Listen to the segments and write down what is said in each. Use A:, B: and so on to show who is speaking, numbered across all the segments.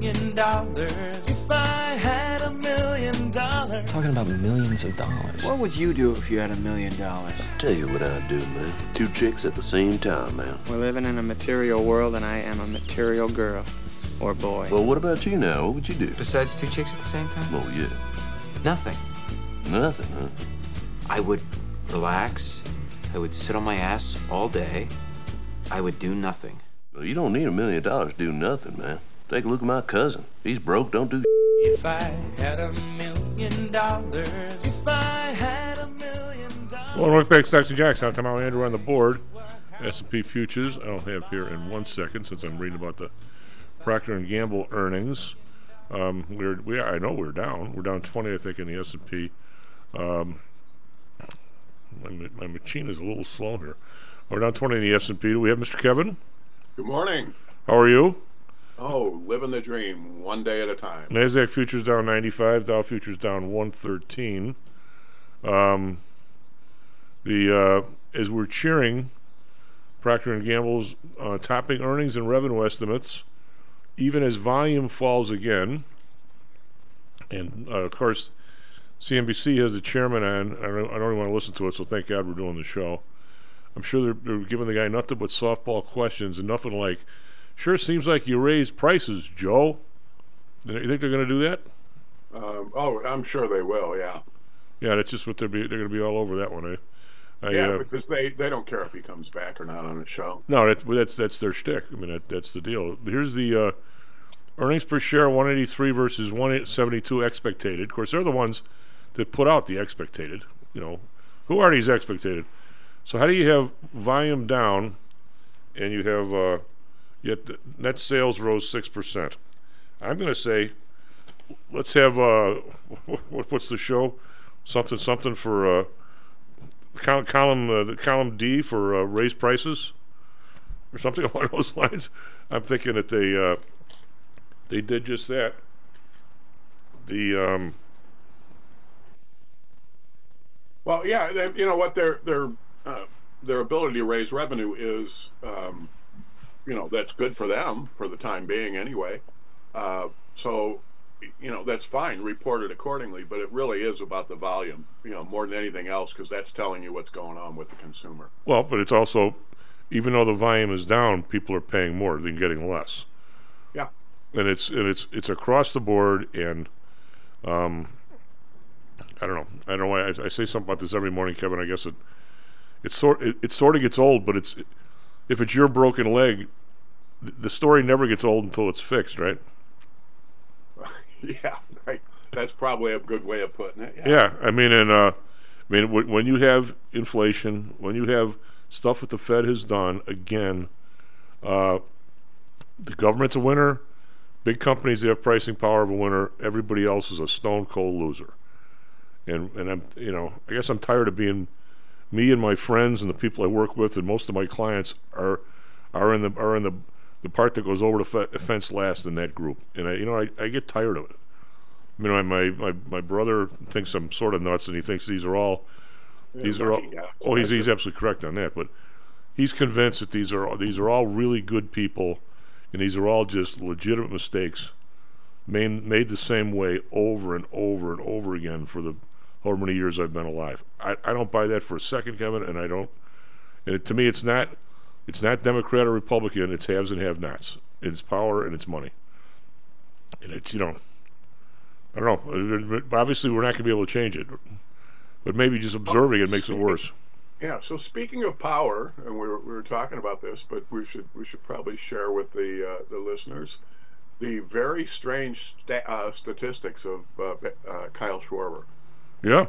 A: dollars, if I had a million dollars.
B: Talking about millions of dollars.
C: What would you do if you had a million dollars?
D: I'll Tell you what I'd do, man. Two chicks at the same time, man.
E: We're living in a material world, and I am a material girl. Or boy.
D: Well, what about you now? What would you do?
C: Besides two chicks at the same time?
D: Oh, yeah.
C: Nothing.
D: Nothing, huh?
C: I would relax. I would sit on my ass all day. I would do nothing.
D: Well, you don't need a million dollars to do nothing, man. Take a look at my cousin. He's broke, don't do
A: If I had a million dollars, if I had a million dollars.
F: Well, North Bank Stocks and Jocks. Now, Tom Andrew on the board. S&P futures. I'll have here in one second since I'm reading about the Procter and Gamble earnings. Um, we're we are, I know we're down. We're down 20, I think, in the S&P. Um, my, my machine is a little slow here. We're down 20 in the S&P. Do we have Mr. Kevin?
G: Good morning.
F: How are you?
G: Oh, living the dream, one day at a time.
F: Nasdaq futures down 95. Dow futures down 113. Um, the uh, as we're cheering Procter and Gamble's uh, topping earnings and revenue estimates, even as volume falls again, and uh, of course, CNBC has the chairman on. I don't, I don't even want to listen to it, so thank God we're doing the show. I'm sure they're, they're giving the guy nothing but softball questions and nothing like, "Sure seems like you raised prices, Joe." You think they're going to do that?
G: Um, oh, I'm sure they will. Yeah,
F: Yeah, that's just what they're be, they're going to be all over that one. Eh? I,
G: yeah,
F: uh,
G: because they, they don't care if he comes back or not on the show.
F: No, that's that's that's their shtick. I mean, that, that's the deal. Here's the uh, earnings per share: 183 versus 172 expected. Of course, they're the ones that put out the expected. You know, who are these expected? So how do you have volume down, and you have uh, yet the net sales rose six percent? I'm going to say, let's have uh, what, what's the show? Something something for. Uh, Col- column uh, the column D for uh, raise prices or something along those lines. I'm thinking that they uh, they did just that. The um,
G: Well, yeah, they, you know what their their uh, their ability to raise revenue is, um, you know, that's good for them for the time being, anyway. Uh, so, you know, that's fine. Report it accordingly, but it really is about the volume, you know, more than anything else, because that's telling you what's going on with the consumer.
F: well, but it's also even though the volume is down, people are paying more than getting less,
G: Yeah.
F: and it's and it's it's across the board. And um, I don't know. I don't know why I, I say something about this every morning, Kevin. I guess it it's sort it, it sort of gets old, but it's if it's your broken leg, th- the story never gets old until it's fixed, right?
G: Yeah, right. That's probably a good way of putting it.
F: Yeah, I mean, and uh, I mean, w- when you have inflation, when you have stuff that the Fed has done again, uh, the government's a winner. Big companies that have pricing power of a winner. Everybody else is a stone cold loser. And and I'm you know I guess I'm tired of being me and my friends and the people I work with and most of my clients are are in the are in the the part that goes over the fe- fence last in that group. And I you know I, I get tired of it. I mean, my, my, my brother thinks I'm sort of nuts, and he thinks these are all these are all.
G: yeah.
F: Oh, he's he's absolutely correct on that. But he's convinced that these are these are all really good people, and these are all just legitimate mistakes, made made the same way over and over and over again for the however many years I've been alive. I, I don't buy that for a second, Kevin, and I don't. And it, to me, it's not it's not Democrat or Republican. It's haves and have-nots. It's power and it's money. And it's you know. I don't know. Obviously, we're not going to be able to change it, but maybe just observing it makes it worse.
G: Yeah. So speaking of power, and we were, we were talking about this, but we should we should probably share with the uh, the listeners the very strange sta- uh, statistics of uh, uh, Kyle Schwarber.
F: Yeah,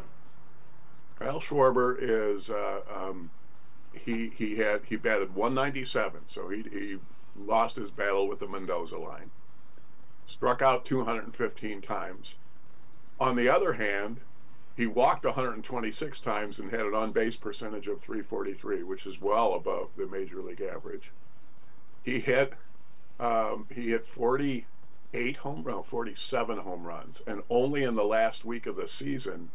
G: Kyle Schwarber is uh, um, he he had he batted 197, so he he lost his battle with the Mendoza line. Struck out 215 times. On the other hand, he walked 126 times and had an on base percentage of 343, which is well above the major league average. He hit um, he hit 48 home run, 47 home runs, and only in the last week of the season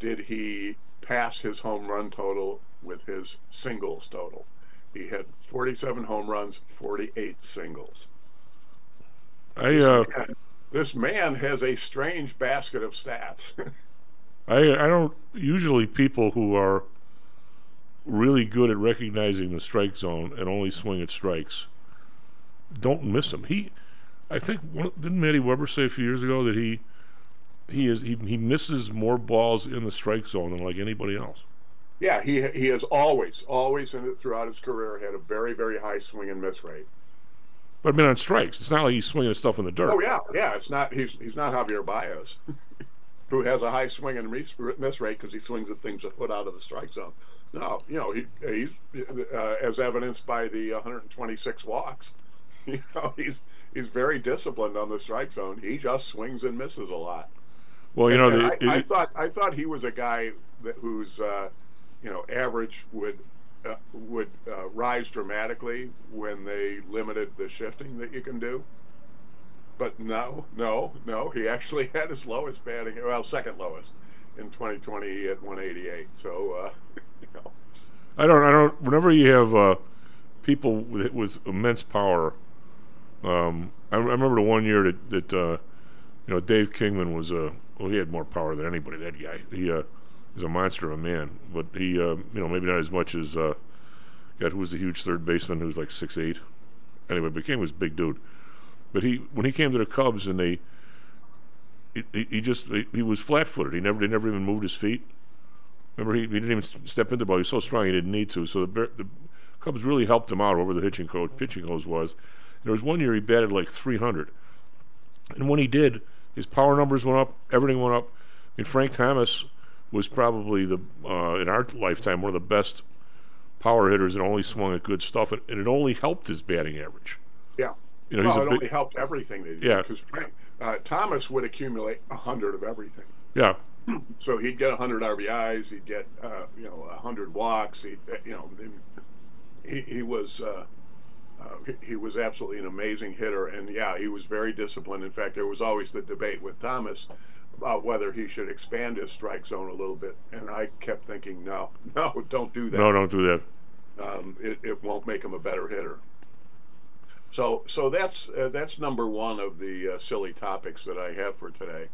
G: did he pass his home run total with his singles total. He had 47 home runs, 48 singles.
F: I uh,
G: This man has a strange basket of stats.
F: I I don't usually people who are really good at recognizing the strike zone and only swing at strikes don't miss him. He, I think, didn't Matty Weber say a few years ago that he he is he, he misses more balls in the strike zone than like anybody else.
G: yeah, he he has always, always in it throughout his career had a very, very high swing and miss rate.
F: But I mean, on strikes, it's not like he's swinging stuff in the dirt.
G: Oh yeah, yeah. It's not he's he's not Javier Baez, who has a high swing and miss, miss rate because he swings at things a foot out of the strike zone. No, you know he he's uh, as evidenced by the 126 walks. You know he's he's very disciplined on the strike zone. He just swings and misses a lot.
F: Well, you know, the,
G: I, I thought I thought he was a guy that whose uh, you know average would uh, would uh, rise dramatically when they limited the shifting that you can do. But no, no, no. He actually had his lowest batting, well, second lowest in 2020 at 188. So uh, you know,
F: I don't, I don't. Whenever you have uh, people with, with immense power, um, I, I remember the one year that that uh, you know Dave Kingman was uh, well, he had more power than anybody. That guy, he uh, a monster of a man, but he, uh, you know, maybe not as much as uh, God, who was the huge third baseman who was like six eight. Anyway, King was big dude. But he, when he came to the Cubs, and they, he, he he just he, he was flat footed. He never, they never even moved his feet. Remember, he, he didn't even step into the ball. He was so strong he didn't need to. So the, the Cubs really helped him out over the pitching coach. Pitching coach was. There was one year he batted like 300, and when he did, his power numbers went up. Everything went up. I mean, Frank Thomas was probably the uh, in our lifetime one of the best power hitters that only swung at good stuff, and, and it only helped his batting average.
G: yeah.
F: You know,
G: well,
F: he's
G: it
F: a
G: only helped everything they did.
F: Yeah.
G: Because uh, Thomas would accumulate a hundred of everything.
F: yeah.
G: So he'd get 100 RBIs, he'd get uh, you know 100 walks, he you know he, he was uh, uh, he, he was absolutely an amazing hitter, and yeah, he was very disciplined. In fact, there was always the debate with Thomas about whether he should expand his strike zone a little bit, and I kept thinking, no, no, don't do that.
F: No, don't do that.
G: Um, it, it won't make him a better hitter. So, so that's uh, that's number one of the uh, silly topics that I have for today.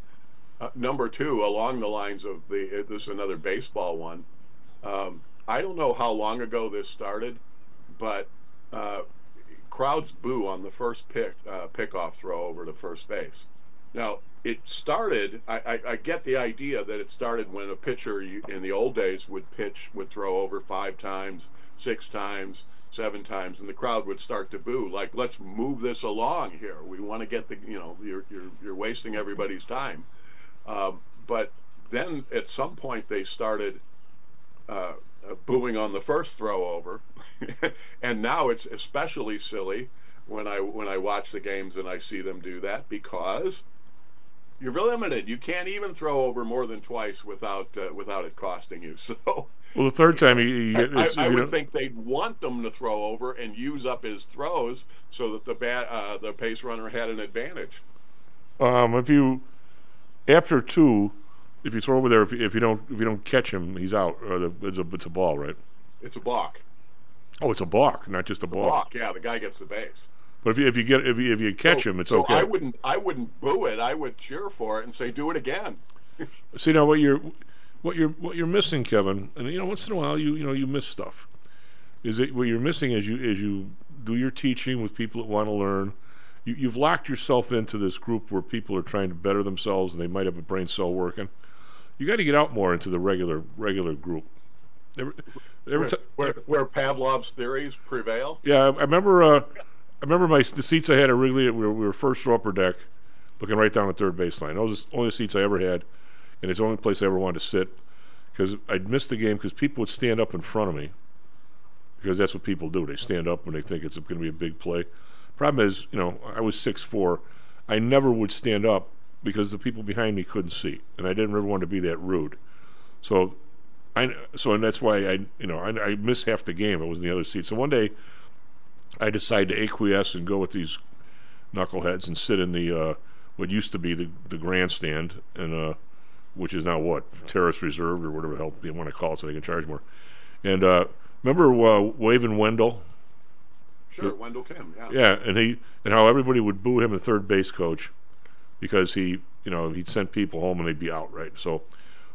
G: Uh, number two, along the lines of the uh, this is another baseball one. Um, I don't know how long ago this started, but uh, crowds boo on the first pick uh, pickoff throw over to first base. Now it started. I, I, I get the idea that it started when a pitcher in the old days would pitch would throw over five times, six times, seven times, and the crowd would start to boo. Like, let's move this along here. We want to get the you know you're you're you're wasting everybody's time. Um, but then at some point they started uh, uh, booing on the first throw over, and now it's especially silly when I when I watch the games and I see them do that because you're limited. You can't even throw over more than twice without uh, without it costing you. So
F: Well, the third time he, he
G: I,
F: it's-
G: I would think they'd want them to throw over and use up his throws so that the bat uh, the pace runner had an advantage.
F: Um, if you after two, if you throw over there, if, if you don't if you don't catch him, he's out. Or the, it's a it's a ball, right?
G: It's a balk.
F: Oh, it's a balk, not just a.
G: Balk. Yeah, the guy gets the base.
F: But if you if you get if you, if you catch
G: So-
F: him, it's
G: so
F: okay.
G: I wouldn't I wouldn't boo it. I would cheer for it and say, "Do it again."
F: See now what you're what you're what you're missing, Kevin, and you know once in a while you you know you miss stuff. Is it what you're missing is you is you do your teaching with people that want to learn. You, you've locked yourself into this group where people are trying to better themselves and they might have a brain cell working. You got to get out more into the regular regular group. Every, every
G: Where, where Pavlov's theories prevail.
F: yeah, I, I remember. Uh, I remember my the seats I had at Wrigley. We were, we were first row upper deck, looking right down the third baseline. Those are the only seats I ever had, and it's the only place I ever wanted to sit because I'd miss the game because people would stand up in front of me because that's what people do. They stand up when they think it's going to be a big play. Problem is, you know, I was six four. I never would stand up because the people behind me couldn't see, and I didn't really want to be that rude. So, I so and that's why I you know I, I missed half the game. I was in the other seat. So one day, I decided to acquiesce and go with these knuckleheads and sit in the uh, what used to be the the grandstand and uh, which is now what terrace reserve or whatever the hell you want to call it, so they can charge more. And uh, remember uh, Waving Wendell?
G: Sure, Wendell Kim. Yeah.
F: Yeah, and he and how everybody would boo him, the third base coach, because he, you know, he'd send people home and they'd be out, right? So,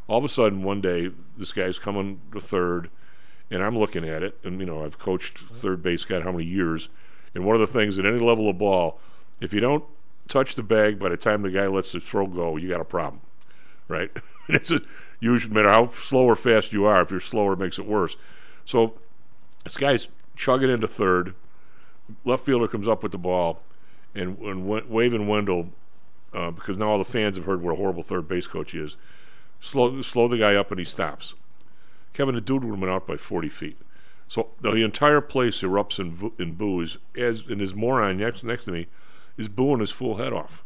F: all of a sudden, one day, this guy's coming to third, and I'm looking at it, and you know, I've coached third base God how many years, and one of the things at any level of ball, if you don't touch the bag by the time the guy lets the throw go, you got a problem, right? it's a usually matter how slow or fast you are. If you're slower, it makes it worse. So, this guy's chugging into third left fielder comes up with the ball, and, and w- waving Wendell, uh, because now all the fans have heard what a horrible third base coach is. Slow, slow the guy up, and he stops. Kevin, the dude would have been out by 40 feet. So the entire place erupts in, in boos, as and his moron next next to me is booing his full head off.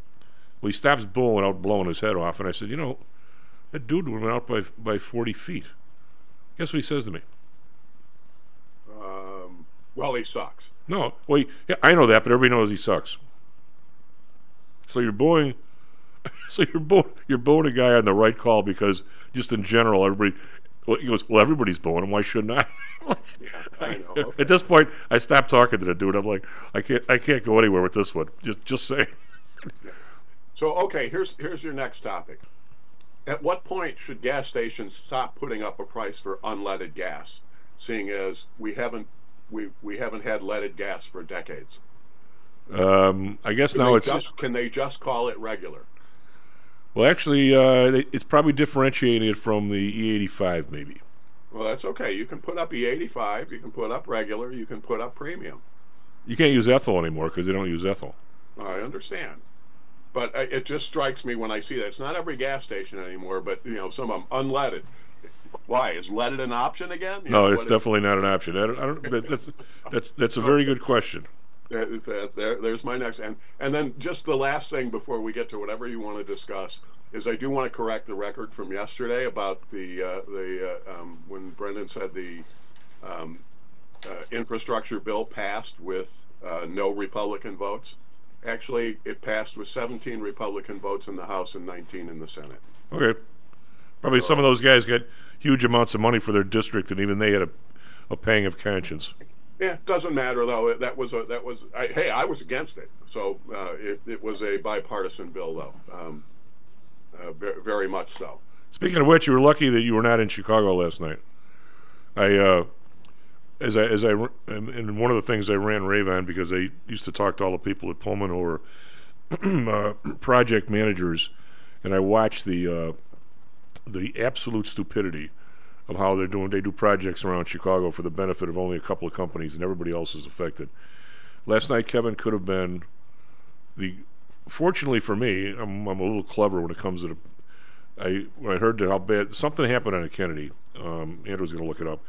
F: Well, he stops booing without blowing his head off, and I said, you know, that dude would have been out by by 40 feet. Guess what he says to me?
G: Um, well, he sucks.
F: No, well, he- yeah, I know that, but everybody knows he sucks. So you're booing, so you're booing, you're booing a guy on the right call because just in general, everybody. Well, he goes, well, everybody's booing him. Why shouldn't I?
G: I know. Okay.
F: At this point, I stopped talking to the dude. I'm like, I can't, I can't go anywhere with this one. Just, just say.
G: So okay, here's here's your next topic. At what point should gas stations stop putting up a price for unleaded gas, seeing as we haven't we we haven't had leaded gas for decades?
F: Um, I guess
G: Can
F: now it's
G: just, can they just call it regular?
F: Well, actually, uh, it's probably differentiated from the E85, maybe.
G: Well, that's okay. You can put up E85, you can put up regular, you can put up premium.
F: You can't use ethyl anymore because they don't use ethyl.
G: I understand. But I, it just strikes me when I see that it's not every gas station anymore, but you know some of them unleaded. Why is leaded an option again? You
F: No,
G: know,
F: it's
G: what is-
F: definitely not an option. I don't, I don't, that's, that's, that's a very good question.
G: There's my next and and then just the last thing before we get to whatever you want to discuss is I do want to correct the record from yesterday about the uh, the uh, um, when Brendan said the um, uh, infrastructure bill passed with uh, no Republican votes. Actually, it passed with 17 Republican votes in the House and 19 in the Senate.
F: Okay. Probably some of those guys got huge amounts of money for their district, and even they had a, a pang of conscience.
G: Yeah, doesn't matter though. That was a that was I, hey, I was against it, so uh, it, it was a bipartisan bill though, um, uh, very, very much so.
F: Speaking of which, you were lucky that you were not in Chicago last night. I, uh, as I, as I, and, one of the things I ran rave on because I used to talk to all the people at Pullman were uh, project managers, and I watched the, uh, the absolute stupidity of how they're doing. They do projects around Chicago for the benefit of only a couple of companies, and everybody else is affected. Last night, Kevin could have been the. Fortunately for me, I'm, I'm a little clever when it comes to the I when I heard that how bad something happened on a Kennedy. Um, Andrew's going to look it up.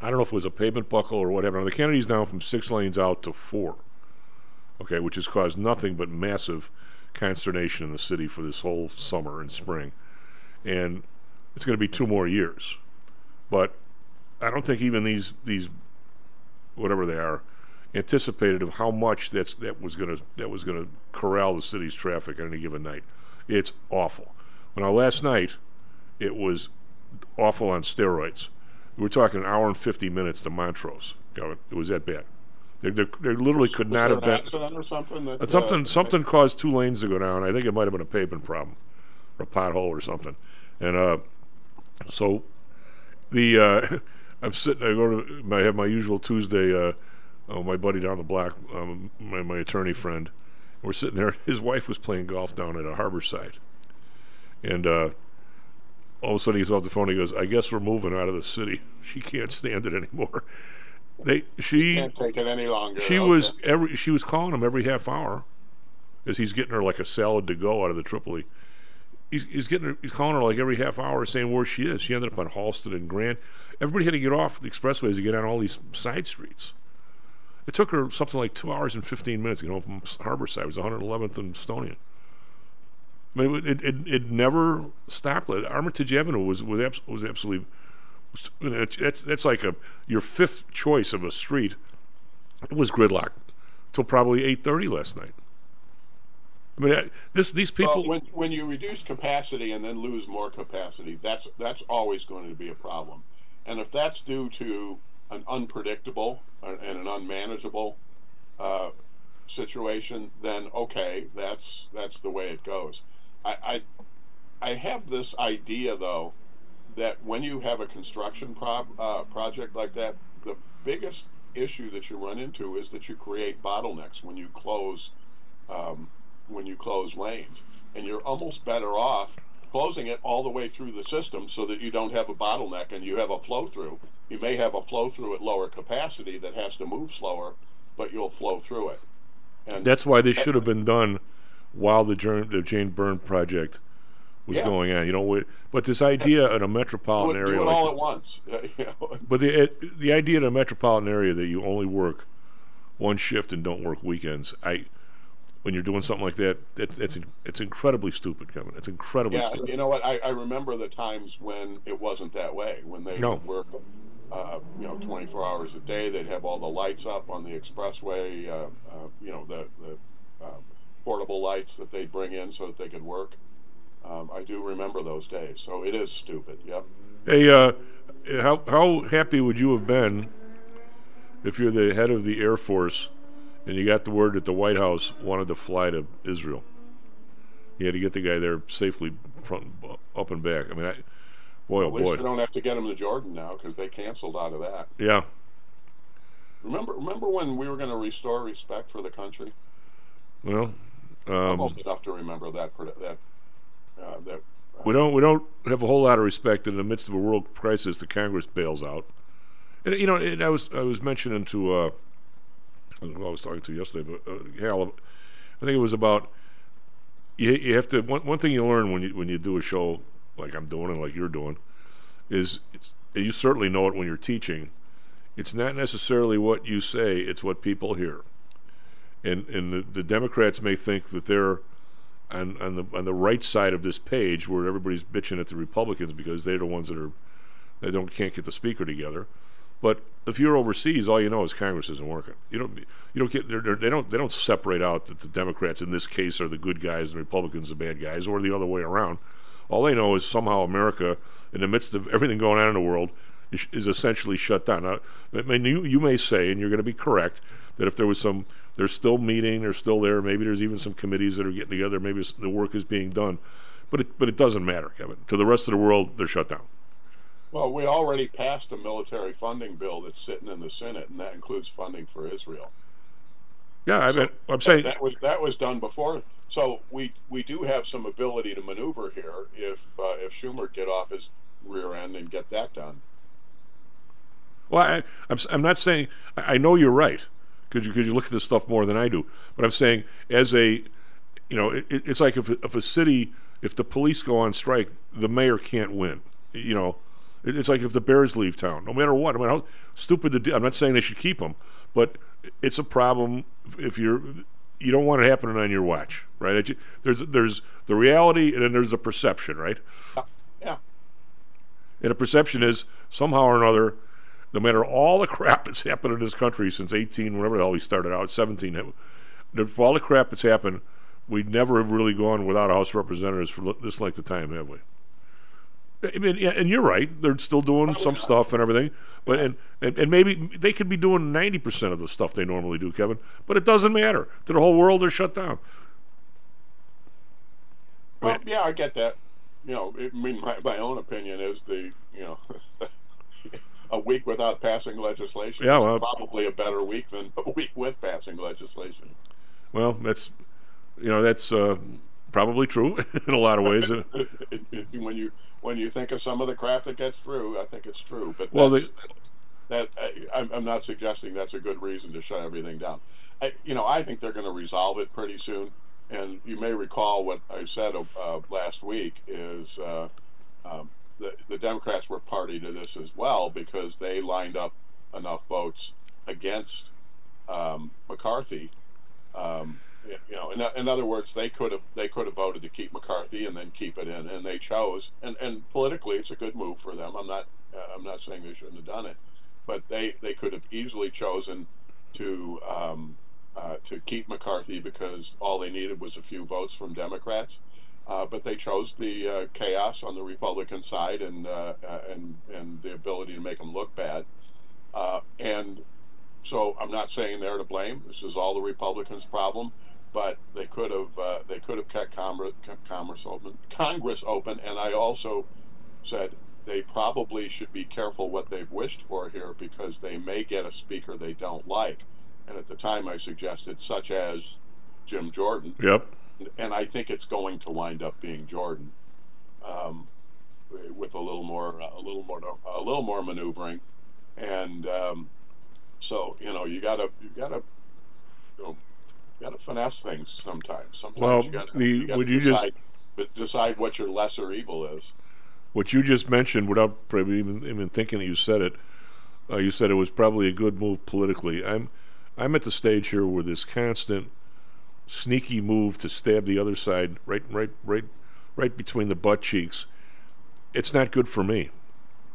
F: I don't know if it was a pavement buckle or whatever. Now, the Kennedy's down from six lanes out to four. Okay, which has caused nothing but massive consternation in the city for this whole summer and spring, and it's going to be two more years. But I don't think even these these whatever they are anticipated of how much that's that was going to that was going to corral the city's traffic on any given night. It's awful. Now last night, it was awful on steroids. We were talking an hour and fifty minutes to Montrose. It was that bad. They, they, they literally could
G: Was
F: not
G: there
F: have
G: an
F: been.
G: accident or something. That,
F: Uh, something
G: uh,
F: something caused two lanes to go down. I think it might have been a pavement problem, or a pothole or something. And uh, so the uh, I'm sitting. I go to. I have my usual Tuesday. Uh, oh, my buddy down the block, um, my my attorney friend. We're sitting there. His wife was playing golf down at a Harborside, and uh, all of a sudden he gets off the phone. He goes, "I guess we're moving out of the city. She can't stand it anymore." They she
G: Can't take it any longer.
F: she
G: Okay.
F: was every she was calling him every half hour, as he's getting her like a salad to go out of the Tripoli. He's, he's getting her, he's calling her like every half hour, saying where she is. She ended up on Halsted and Grand. Everybody had to get off the expressways to get on all these side streets. It took her something like two hours and fifteen minutes to get home from Harborside. It was 111th and Stony Island. I mean, it it, it never stopped. Armitage Avenue was was, abs- was absolutely. That's that's like a your fifth choice of a street. It was gridlock till probably eight thirty last night. I mean, this these people.
G: Well, when when you reduce capacity and then lose more capacity, that's that's always going to be a problem. And if that's due to an unpredictable uh, and an unmanageable uh, situation, then okay, that's that's the way it goes. I, I I have this idea though that when you have a construction prob, uh, project like that, the biggest issue that you run into is that you create bottlenecks when you close um, when you close lanes, and you're almost better off closing it all the way through the system so that you don't have a bottleneck and you have a flow through. You may have a flow through at lower capacity that has to move slower, but you'll flow through it. And
F: That's why this should have been done while the, the Jane Byrne project was
G: Yeah.
F: going on. You know, but this idea in a
G: do
F: metropolitan
G: it,
F: area,
G: do it
F: like
G: all at once. you know.
F: but the it, the idea in a metropolitan area that you only work one shift and don't work weekends, I when you're doing something like that, that's in- it's incredibly stupid, Kevin. It's incredibly
G: Yeah,
F: stupid.
G: you know what? I, I remember the times when it wasn't that way. When they
F: No.
G: work, uh, you know, 24 hours a day. They'd have all the lights up on the expressway. Uh, uh, you know, the the uh, portable lights that they'd bring in so that they could work. Um, I do remember those days. So it is stupid. Yep.
F: Hey, uh, how how happy would you have been if you're the head of the Air Force and you got the word that the White House wanted to fly to Israel? You had to get the guy there safely, front, up and back. I mean, I, boy, oh
G: At least
F: boy,
G: they don't have to get him to Jordan now because they canceled out of that.
F: yeah.
G: Remember, remember when we were going to restore respect for the country?
F: Well,
G: I'm
F: um,
G: old enough to remember that. That uh, that. Uh,
F: we don't we don't have a whole lot of respect in the midst of a world crisis. The Congress bails out, and you know, and I was I was mentioning to uh, I was talking to yesterday, but uh, Hal, I think it was about you, you have to one, one thing you learn when you when you do a show like I'm doing and like you're doing is you certainly know it when you're teaching. It's not necessarily what you say; it's what people hear. And and the, the Democrats may think that they're on on the on the right side of this page where everybody's bitching at the Republicans because they're the ones that are they don't can't get the speaker together. But if you're overseas, all you know is Congress isn't working. You don't you don't get they're, they're, they don't they don't separate out that the Democrats in this case are the good guys and the Republicans the bad guys or the other way around. All they know is somehow America, in the midst of everything going on in the world, is, is essentially shut down. Now, I mean, you you may say, and you're going to be correct, that if there was some, they're still meeting, they're still there. Maybe there's even some committees that are getting together. Maybe the work is being done, but it but it doesn't matter, Kevin. To the rest of the world, they're shut down.
G: Well, we already passed a military funding bill that's sitting in the Senate, and that includes funding for Israel.
F: Yeah, I
G: So
F: mean, I'm saying
G: that was that was done before. So we we do have some ability to maneuver here if uh, if Schumer get off his rear end and get that done.
F: Well, I, I'm, s- I'm not saying I, I know you're right because you, 'cause you look at this stuff more than I do. But I'm saying as a, you know, it, it- it's like if, if a city, if the police go on strike, the mayor can't win. You know, it's like if the Bears leave town, no matter what. I mean, how stupid the. I'm not saying they should keep them, but it's a problem if you're. You don't want it happening on your watch, right? There's there's the reality and then there's the perception, right?
G: Yeah.
F: And the perception is somehow or another, no matter all the crap that's happened in this country since 18, whenever the hell we started out, 17, it- that for all the crap that's happened, we never have really gone without a House of Representatives for this length of time, have we? I mean, yeah, and you're right. They're still doing some stuff and everything, but and, and and maybe they could be doing 90 percent of the stuff they normally do, Kevin. But it doesn't matter to the whole world. They're shut down.
G: Well, yeah, I get that. You know, it, I mean, my, my own opinion is the you know. A week without passing legislation
F: Yeah,
G: is
F: well-
G: probably a better week than a week with passing legislation.
F: Well, that's you know that's uh, probably true in a lot of ways.
G: When you when you think of some of the crap that gets through, I think it's true. But
F: Well,
G: that I, I'm, I'm not suggesting that's a good reason to shut everything down. I, you know, I think they're going to resolve it pretty soon. And you may recall what I said uh, last week is uh, um, the, the Democrats were party to this as well because they lined up enough votes against um, McCarthy um, you know, in, in other words, they could have they could have voted to keep McCarthy and then keep it in, and they chose. And and politically, it's a good move for them. I'm not uh, I'm not saying they shouldn't have done it, but they they could have easily chosen to um, uh, to keep McCarthy because all they needed was a few votes from Democrats. Uh, but they chose the uh, chaos on the Republican side and uh, uh, and and the ability to make them look bad. And so I'm not saying they're to blame. This is all the Republicans' problem, but they could have uh, they could have kept Congress, Congress open, Congress open. And I also said they probably should be careful what they've wished for here because they may get a speaker they don't like. And at the time, I suggested such as Jim Jordan,
F: Yep.
G: and I think it's going to wind up being Jordan, um, with a little more, a little more, a little more maneuvering, and um, so you know you gotta, you gotta, you know, you gotta finesse things sometimes. Sometimes
F: Well,
G: you
F: the- would you just-
G: decide, decide what your lesser evil is.
F: What you just mentioned, without probably even, even thinking that you said it, uh, you said it was probably a good move politically. I'm, I'm at the stage here where this constant, sneaky move to stab the other side right, right, right, right between the butt cheeks. It's not good for me.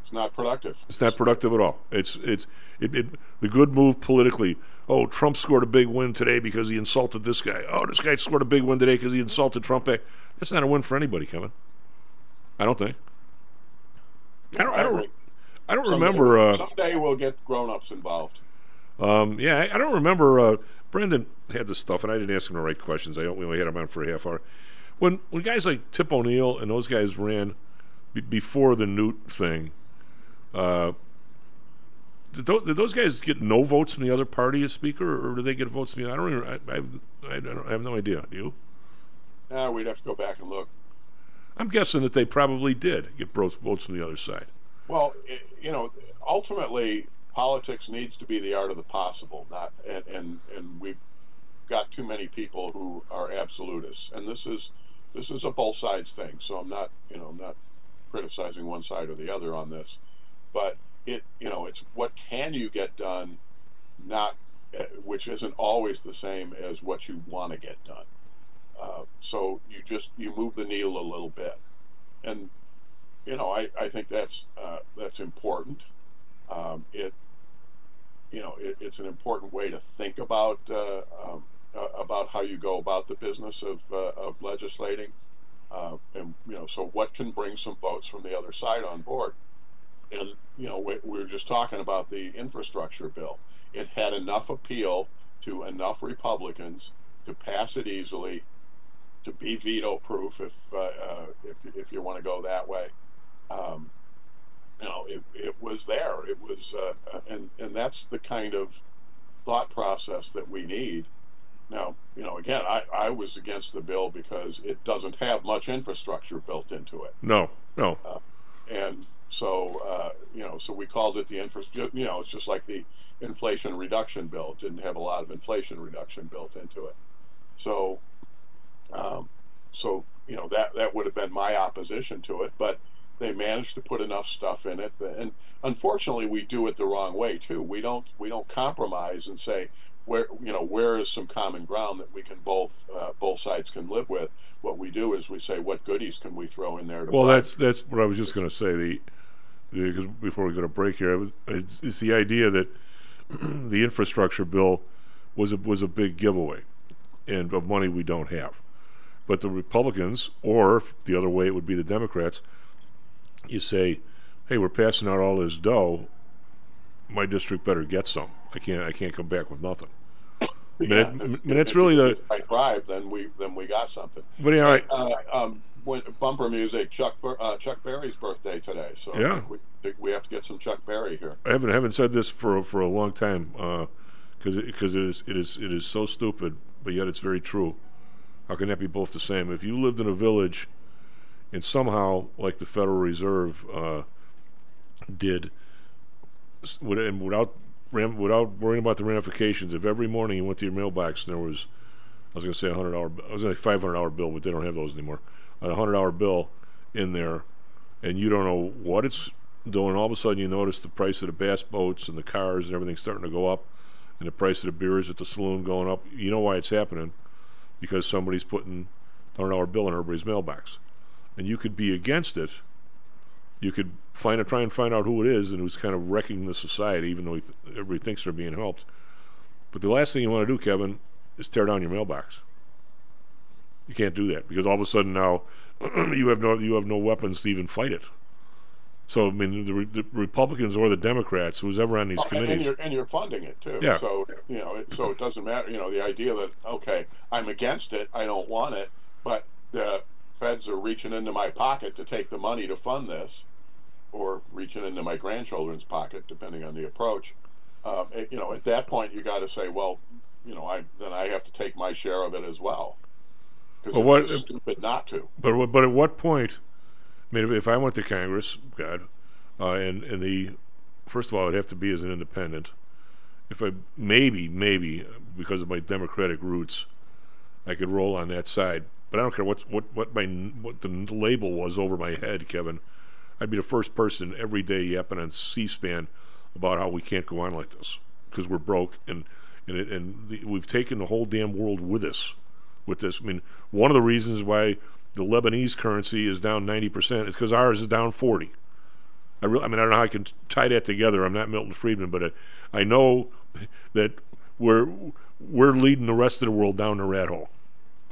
G: It's not productive.
F: It's not productive at all. It's it's it, it the good move politically. Oh, Trump scored a big win today because he insulted this guy. Oh, this guy scored a big win today because he insulted Trump. That's not a win for anybody, Kevin. I don't think. I don't. I don't. I don't
G: Someday-
F: remember. Uh,
G: someday we'll get grown-ups involved.
F: um, yeah, I, I don't remember. Uh, Brendan had this stuff, and I didn't ask him the right questions. I only had him on for a half hour. When when guys like Tip O'Neill and those guys ran be, before the Newt thing, uh, did, tho- did those guys get no votes from the other party as speaker, or did they get votes from the? I don't. Even, I, I, I, don't, I have no idea. Do you?
G: Yeah, we'd have to go back and look.
F: I'm guessing that they probably did get votes from the other side.
G: Well, i you know, ultimately, politics needs to be the art of the possible, not and and and we've got too many people who are absolutists, and this is this is a both sides thing. So I'm not, you know, I'm not criticizing one side or the other on this, but it, you know, it's what can you get done, not uh, which isn't always the same as what you want to get done. Uh, so you just you move the needle a little bit, and you know I, I think that's uh, that's important. Um, it you know it, it's an important way to think about uh, um, about how you go about the business of uh, of legislating, uh, and you know so what can bring some votes from the other side on board, and you know we, we were just talking about the infrastructure bill. It had enough appeal to enough Republicans to pass it easily to be veto proof if uh, uh, if if you want to go that way. Um, you know, it, it was there. It was, uh, uh, and and that's the kind of thought process that we need. Now, you know, again, I, I was against the bill because it doesn't have much infrastructure built into it,
F: No, no.
G: and so uh, you know, so we called it the infrastructure. You know, it's just like the Inflation Reduction Bill. It didn't have a lot of inflation reduction built into it. So um, so you know that that would have been my opposition to it, but they managed to put enough stuff in it, and unfortunately, we do it the wrong way too. We don't we don't compromise and say where you know where is some common ground that we can both uh, both sides can live with. What we do is we say what goodies can we throw in there to
F: Well,
G: bribe
F: that's that's what I was just going to say. The because before we go to break here, it was, it's, it's the idea that the infrastructure bill was a, was a big giveaway, and of money we don't have. But the Republicans, or the other way, it would be the Democrats. You say, "Hey, we're passing out all this dough. My district better get some. I can't. I can't come back with nothing." I mean,
G: Yeah, if-
F: I mean,
G: if-
F: that's
G: if
F: really
G: you
F: the.
G: by bribe, then we then we got something.
F: But yeah, all right.
G: Uh, um, bumper music, Chuck uh, Chuck Berry's birthday today, so
F: Yeah.
G: we we have to get some Chuck Berry here.
F: I haven't haven't said this for for a long time because because it is it is it is so stupid, but yet it's very true. How can that be both the same? If you lived in a village, and somehow, like the Federal Reserve uh, did, and without ram, without worrying about the ramifications, if every morning you went to your mailbox and there was, I was going to say a hundred dollar, I was going to say five hundred dollar bill, but they don't have those anymore. A hundred dollar bill in there, and you don't know what it's doing. All of a sudden, you notice the price of the bass boats and the cars and everything starting to go up, and the price of the beers at the saloon going up. You know why it's happening? because somebody's putting a hundred dollar bill in everybody's mailbox, and you could be against it. You could find try and find out who it is and who's kind of wrecking the society, even though th- everybody thinks they're being helped. But the last thing you want to do, Kevin, is tear down your mailbox. You can't do that because all of a sudden now you have no you have no weapons to even fight it. So I mean, the, Re- the Republicans or the Democrats, who's ever on these
G: Oh, and, and
F: committees,
G: you're and you're funding it too.
F: Yeah.
G: So you know, it, so it doesn't matter. You know, the idea that okay, I'm against it, I don't want it, but the feds are reaching into my pocket to take the money to fund this, or reaching into my grandchildren's pocket, depending on the approach. Um, it- you know, at that point, you got to say, well, you know, I then I have to take my share of it as well. Because
F: what-
G: stupid not to.
F: But but at what point? I mean, if, I went to Congress, God, uh, and and the first of all, it'd have to be as an independent. If I maybe maybe because of my Democratic roots, I could roll on that side. But I don't care what what what my what the label was over my head, Kevin. I'd be the first person every day yapping on C-SPAN about how we can't go on like this because we're broke and and it, and the, we've taken the whole damn world with us with this. I mean, one of the reasons why the Lebanese currency is down 90% is because ours is down 40. I, really, I mean, I don't know how I can tie that together. I'm not Milton Friedman, but uh, I know that we're we're leading the rest of the world down the rat hole.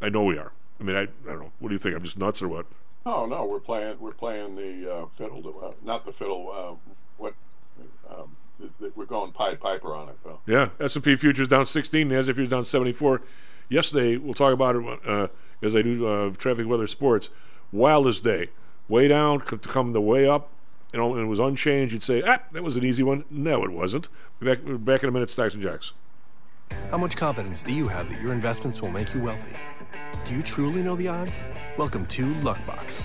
F: I know we are. I mean, I, I don't know. What do you think? I'm just nuts or what?
G: Oh no, we're playing we're playing the uh, fiddle, to, uh, not the fiddle. Uh, what um, th- th- we're going Pied Piper on it though.
F: Yeah, S&P futures down 16, the S&P futures down 74. Yesterday, we'll talk about it uh, as I do uh, traffic, weather, sports. Wildest day, way down come the way up, you know, and it was unchanged. You'd say, ah, that was an easy one. No, it wasn't. Back, back in a minute, Stocks and Jocks.
H: How much confidence do you have that your investments will make you wealthy? Do you truly know the odds? Welcome to Luckbox,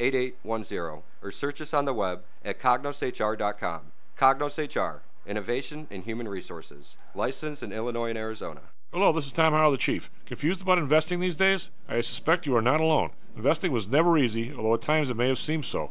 I: 8810 or search us on the web at cognoshr.com. Cognos HR, Innovation in Human Resources, licensed in Illinois and Arizona.
F: Hello, this is Tom Howell, the Chief. Confused about investing these days? I suspect you are not alone. Investing was never easy, although at times it may have seemed so.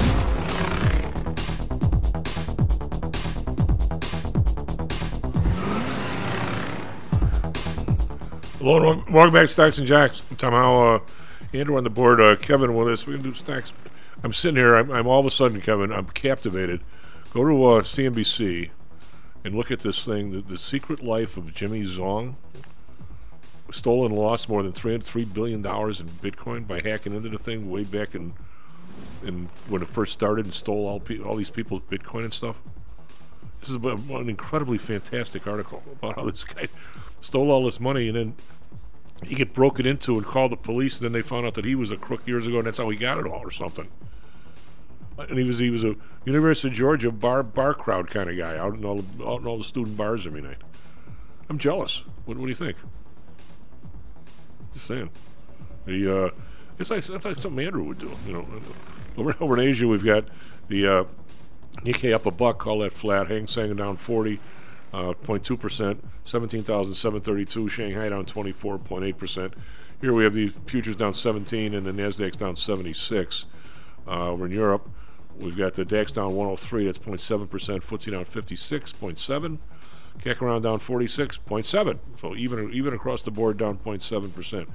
F: Hello, and wel- welcome back to Stocks and Jocks. Tom Howe, uh, Andrew on the board, uh, Kevin with us. We can do Stacks. I'm sitting here. I'm, I'm all of a sudden, Kevin. I'm captivated. Go to uh, CNBC and look at this thing. The, the Secret Life of Jimmy Zhong. Stolen lost more than three three billion dollars in Bitcoin by hacking into the thing way back in, in when it first started and stole all pe- all these people's Bitcoin and stuff. This is an incredibly fantastic article about how this guy stole all this money and then he get broken into and called the police and then they found out that he was a crook years ago and that's how he got it all or something. And he was he was a University of Georgia bar bar crowd kind of guy out in all the, out in all the student bars every night. I'm jealous. What, what do you think? Just saying. The uh, it's like, it's like something Andrew would do. You know, over over in Asia we've got the uh, Nikkei up a buck, call that flat. Hang Seng down 40, uh, 0.2 percent, 17,732. Shanghai down 24.8 percent. Here we have the futures down 17 and the Nasdaq's down 76. Uh, over in Europe, we've got the DAX down 103. That's 0.7 percent. FTSE down 56.7. CAC around down 46.7. So even even across the board down 0.7 percent.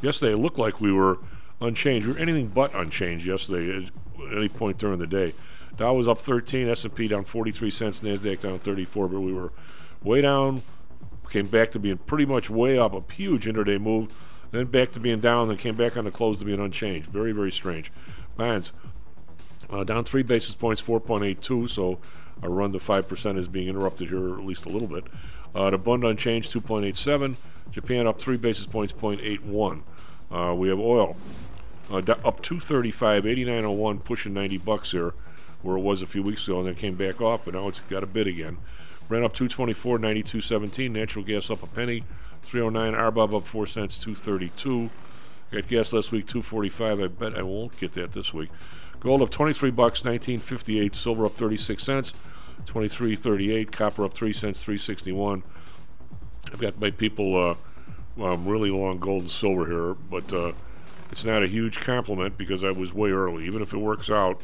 F: Yesterday it looked like we were unchanged. We were anything but unchanged yesterday at any point during the day. Dow was up 13, S&P down 43 cents, Nasdaq down 34, but we were way down, came back to being pretty much way up, a huge intraday move, then back to being down, then came back on the close to being unchanged. Very, very strange. Bonds uh, down three basis points, 4.82, so our run to 5% is being interrupted here at least a little bit. Uh, the Bund unchanged, 2.87. Japan up three basis points, 0.81. Uh, we have oil uh, up 235, 89.01, pushing 90 bucks here, where it was a few weeks ago, and then came back off, but now it's got a bid again. Ran up 224, 92.17. Natural gas up a penny, 309. RBOB up four cents, 232. Got gas last week, 245. I bet I won't get that this week. Gold up 23 bucks, 1958. Silver up 36 cents, 23.38. Copper up 3 cents, 361. I've got my people uh, well, I'm really long gold and silver here, but uh, it's not a huge compliment because I was way early. Even if it works out,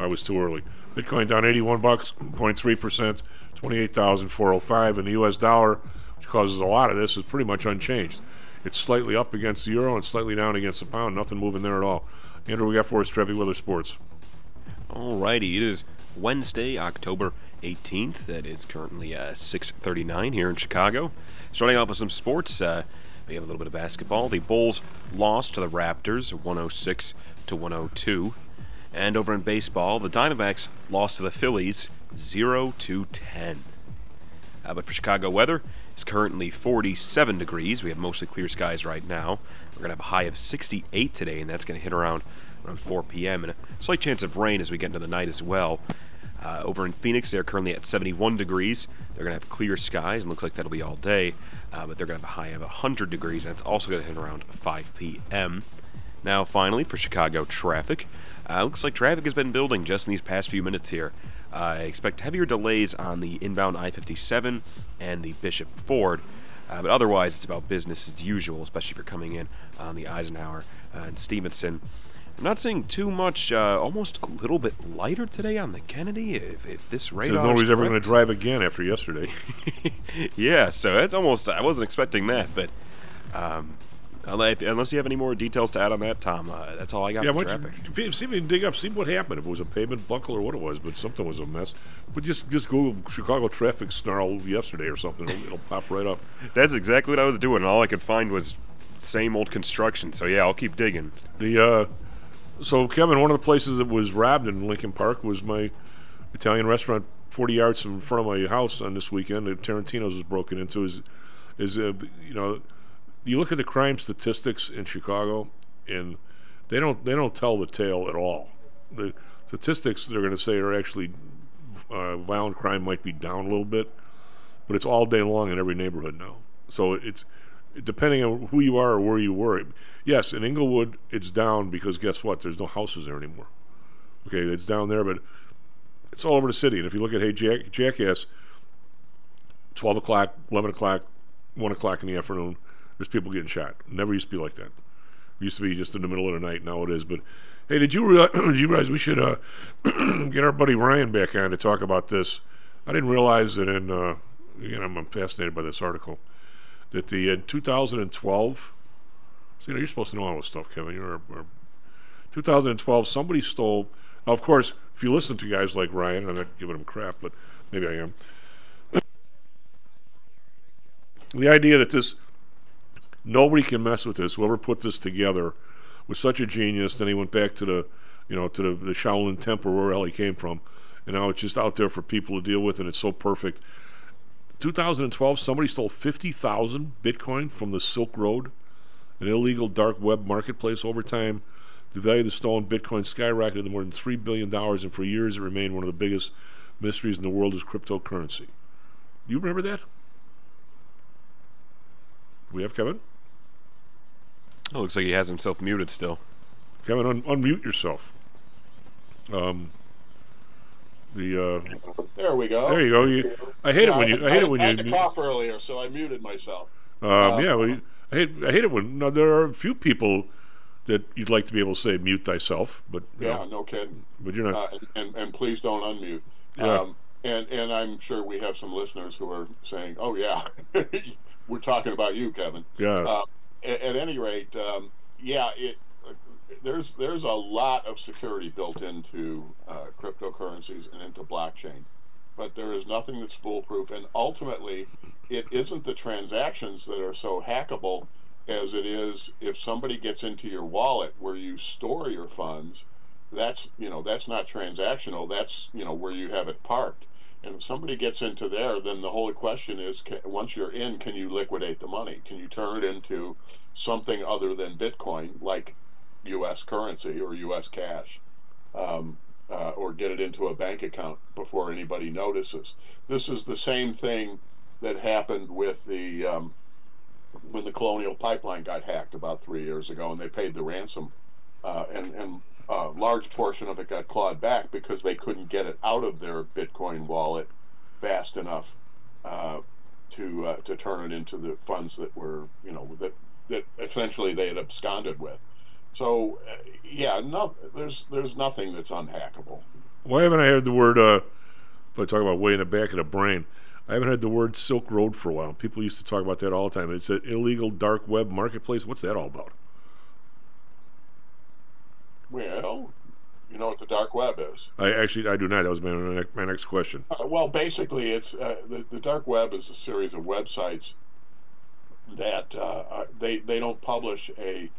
F: I was too early. Bitcoin down 81 bucks, 0.3 percent, 28,405, and the U.S. dollar, which causes a lot of this, is pretty much unchanged. It's slightly up against the euro and slightly down against the pound. Nothing moving there at all. Andrew, we got for us traffic, weather, sports.
J: Alrighty, it is Wednesday, October 18th. That is currently uh, 6:39 here in Chicago. Starting off with some sports, uh, we have a little bit of basketball. The Bulls lost to the Raptors, 106 to 102. And over in baseball, the Diamondbacks lost to the Phillies, 0 to 10. Uh, but for Chicago weather, it's currently 47 degrees. We have mostly clear skies right now. We're going to have a high of 68 today, and that's going to hit around around 4 p.m. and a slight chance of rain as we get into the night as well. Uh, over in Phoenix, they're currently at 71 degrees. They're going to have clear skies, and looks like that'll be all day. Uh, but they're going to have a high of 100 degrees, and it's also going to hit around 5 p.m. Now, finally, for Chicago traffic, uh, looks like traffic has been building just in these past few minutes here. Uh, I expect heavier delays on the inbound I-57 and the Bishop Ford. Uh, but otherwise, it's about business as usual, especially if you're coming in on the Eisenhower uh, and Stevenson. I'm not seeing too much, uh, almost a little bit lighter today on the Kennedy. If, if this radar
F: Says
J: is
F: nobody's ever going to drive again after yesterday.
J: yeah, so it's almost. I wasn't expecting that, but um, unless, you have any more details to add on that, Tom, uh, that's all I got
F: yeah,
J: for
F: why don't
J: traffic.
F: you, see if you can dig up, see what happened. If it was a pavement buckle or what it was, but something was a mess. But just just Google Chicago traffic snarl yesterday or something. It'll, it'll pop right up.
J: That's exactly what I was doing, and all I could find was same old construction. So yeah, I'll keep digging.
F: The uh, so Kevin, one of the places that was robbed in Lincoln Park was my Italian restaurant, forty yards in front of my house on this weekend. That Tarantino's was broken into. Is is uh, you know, you look at the crime statistics in Chicago, and they don't they don't tell the tale at all. The statistics they're going to say are actually uh, violent crime might be down a little bit, but it's all day long in every neighborhood now. So it's depending on who you are or where you were. Yes, in Englewood it's down because guess what? There's no houses there anymore. Okay, it's down there, but it's all over the city. And if you look at Hey Jack, Jackass, 12 o'clock, 11 o'clock, 1 o'clock in the afternoon, there's people getting shot. Never used to be like that. Used to be just in the middle of the night. Now it is. But hey, did you realize, did you realize we should uh, get our buddy Ryan back on to talk about this? I didn't realize that in, uh, again, I'm fascinated by this article, that the in 2012, so, you know, you're supposed to know all this stuff, Kevin. You're a, a 2012, somebody stole. Of course, if you listen to guys like Ryan, I'm not giving him crap, but maybe I am. the idea that this nobody can mess with this. Whoever put this together was such a genius. Then he went back to the, you know, to the, the Shaolin Temple, where he came from, and now it's just out there for people to deal with, and it's so perfect. 2012, somebody stole 50,000 Bitcoin from the Silk Road, an illegal dark web marketplace. Over time, the value of the stolen Bitcoin skyrocketed to more than $3 billion, and for years it remained one of the biggest mysteries in the world as cryptocurrency. Do you remember that? We have Kevin?
J: Oh, looks like he has himself muted still.
F: Kevin, un- unmute yourself. Um, the uh,
G: There we go.
F: there you go. You, I hate
G: Yeah,
F: it when you. I hate it when
G: I
F: you.
G: had to cough earlier, so I muted myself.
F: Um,
G: Uh,
F: yeah, well, I hate. I hate it when. Now there are a few people that you'd like to be able to say mute thyself, but
G: Yeah,
F: know,
G: no kidding.
F: but you're not.
G: Uh, and and please don't unmute.
F: Yeah.
G: Um, and and I'm sure we have some listeners who are saying, "Oh yeah, we're talking about you, Kevin."
F: Yes.
G: Uh, at, at any rate, um, yeah, it there's there's a lot of security built into uh, cryptocurrencies and into blockchain, but there is nothing that's foolproof. And ultimately, it isn't the transactions that are so hackable as it is if somebody gets into your wallet where you store your funds. That's you know that's not transactional. That's you know where you have it parked. And if somebody gets into there, then the whole question is: can, once you're in, can you liquidate the money? Can you turn it into something other than Bitcoin, like U.S. currency or U.S. cash, um, uh, or get it into a bank account before anybody notices? This is the same thing that happened with the um, when the Colonial Pipeline got hacked about three years ago, and they paid the ransom, uh, and and a large portion of it got clawed back because they couldn't get it out of their Bitcoin wallet fast enough uh, to uh, to turn it into the funds that were you know that that essentially they had absconded with. So uh, yeah, no, there's there's nothing that's unhackable.
F: Why haven't I heard the word? Uh, if I talk about way in the back of the brain, I haven't heard the word Silk Road for a while. People used to talk about that all the time. It's an illegal dark web marketplace. What's that all about?
G: Well, you know what the dark web is.
F: I actually I do not. That was my my next, my next question.
G: Uh, well, basically, it's uh, the, the dark web is a series of websites that uh, are, they they don't publish a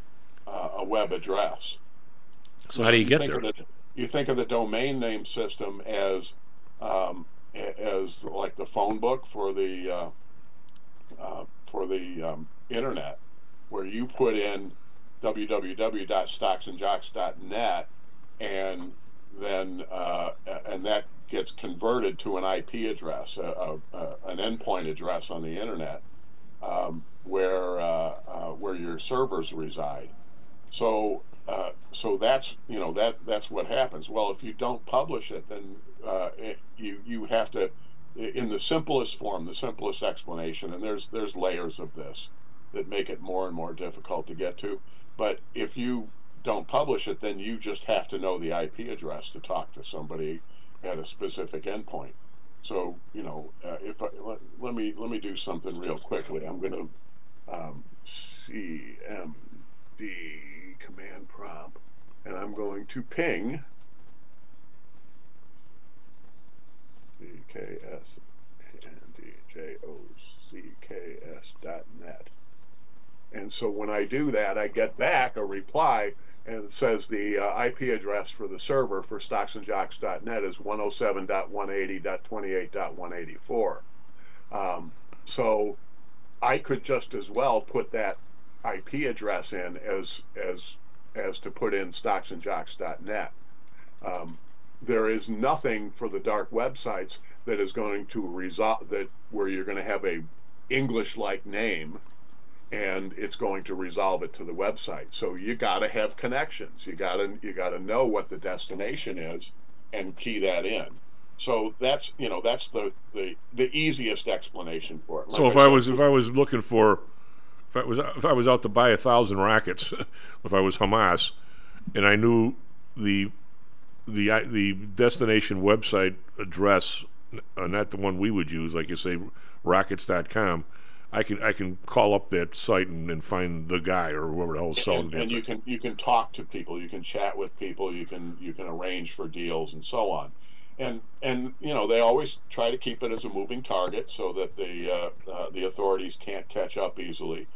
G: uh, a web address.
F: So how do you get
G: think
F: there?
G: Of the, you think of the domain name system as um, as like the phone book for the uh, uh, for the um, internet, where you put in www.stocksandjocks.net, and then uh, and that gets converted to an IP address, a, a, a, an endpoint address on the internet, um, where uh, uh, where your servers reside. So uh, so that's you know that that's what happens. Well, if you don't publish it, then uh, it, you you have to in the simplest form, the simplest explanation, and there's there's layers of this that make it more and more difficult to get to. But if you don't publish it, then you just have to know the IP address to talk to somebody at a specific endpoint. So you know, uh, if I, let, let me let me do something real quickly. I'm going to um, CMD command prompt, and I'm going to ping CKS dot net. And so when I do that, I get back a reply and it says the uh, IP address for the server for stocksandjocks.net is 107.180.28.184. Um, so I could just as well put that IP address in as as as to put in stocksandjocks.net. Um, there is nothing for the dark websites that is going to result that where you're going to have a English-like name and it's going to resolve it to the website. So you got to have connections. You got to you got to know what the destination is and key that in. So that's you know that's the the, the easiest explanation for it.
F: So if I
G: said,
F: was if I was looking for if I was if I was out to buy a thousand rockets, if I was Hamas, and I knew the the the destination website address, uh, not the one we would use, like you say, rockets.com. I can I can call up that site and, and find the guy or whoever the hell is selling
G: and, and you can you can talk to people, you can chat with people, you can you can arrange for deals and so on. And and you know they always try to keep it as a moving target so that the uh, uh, the authorities can't catch up easily.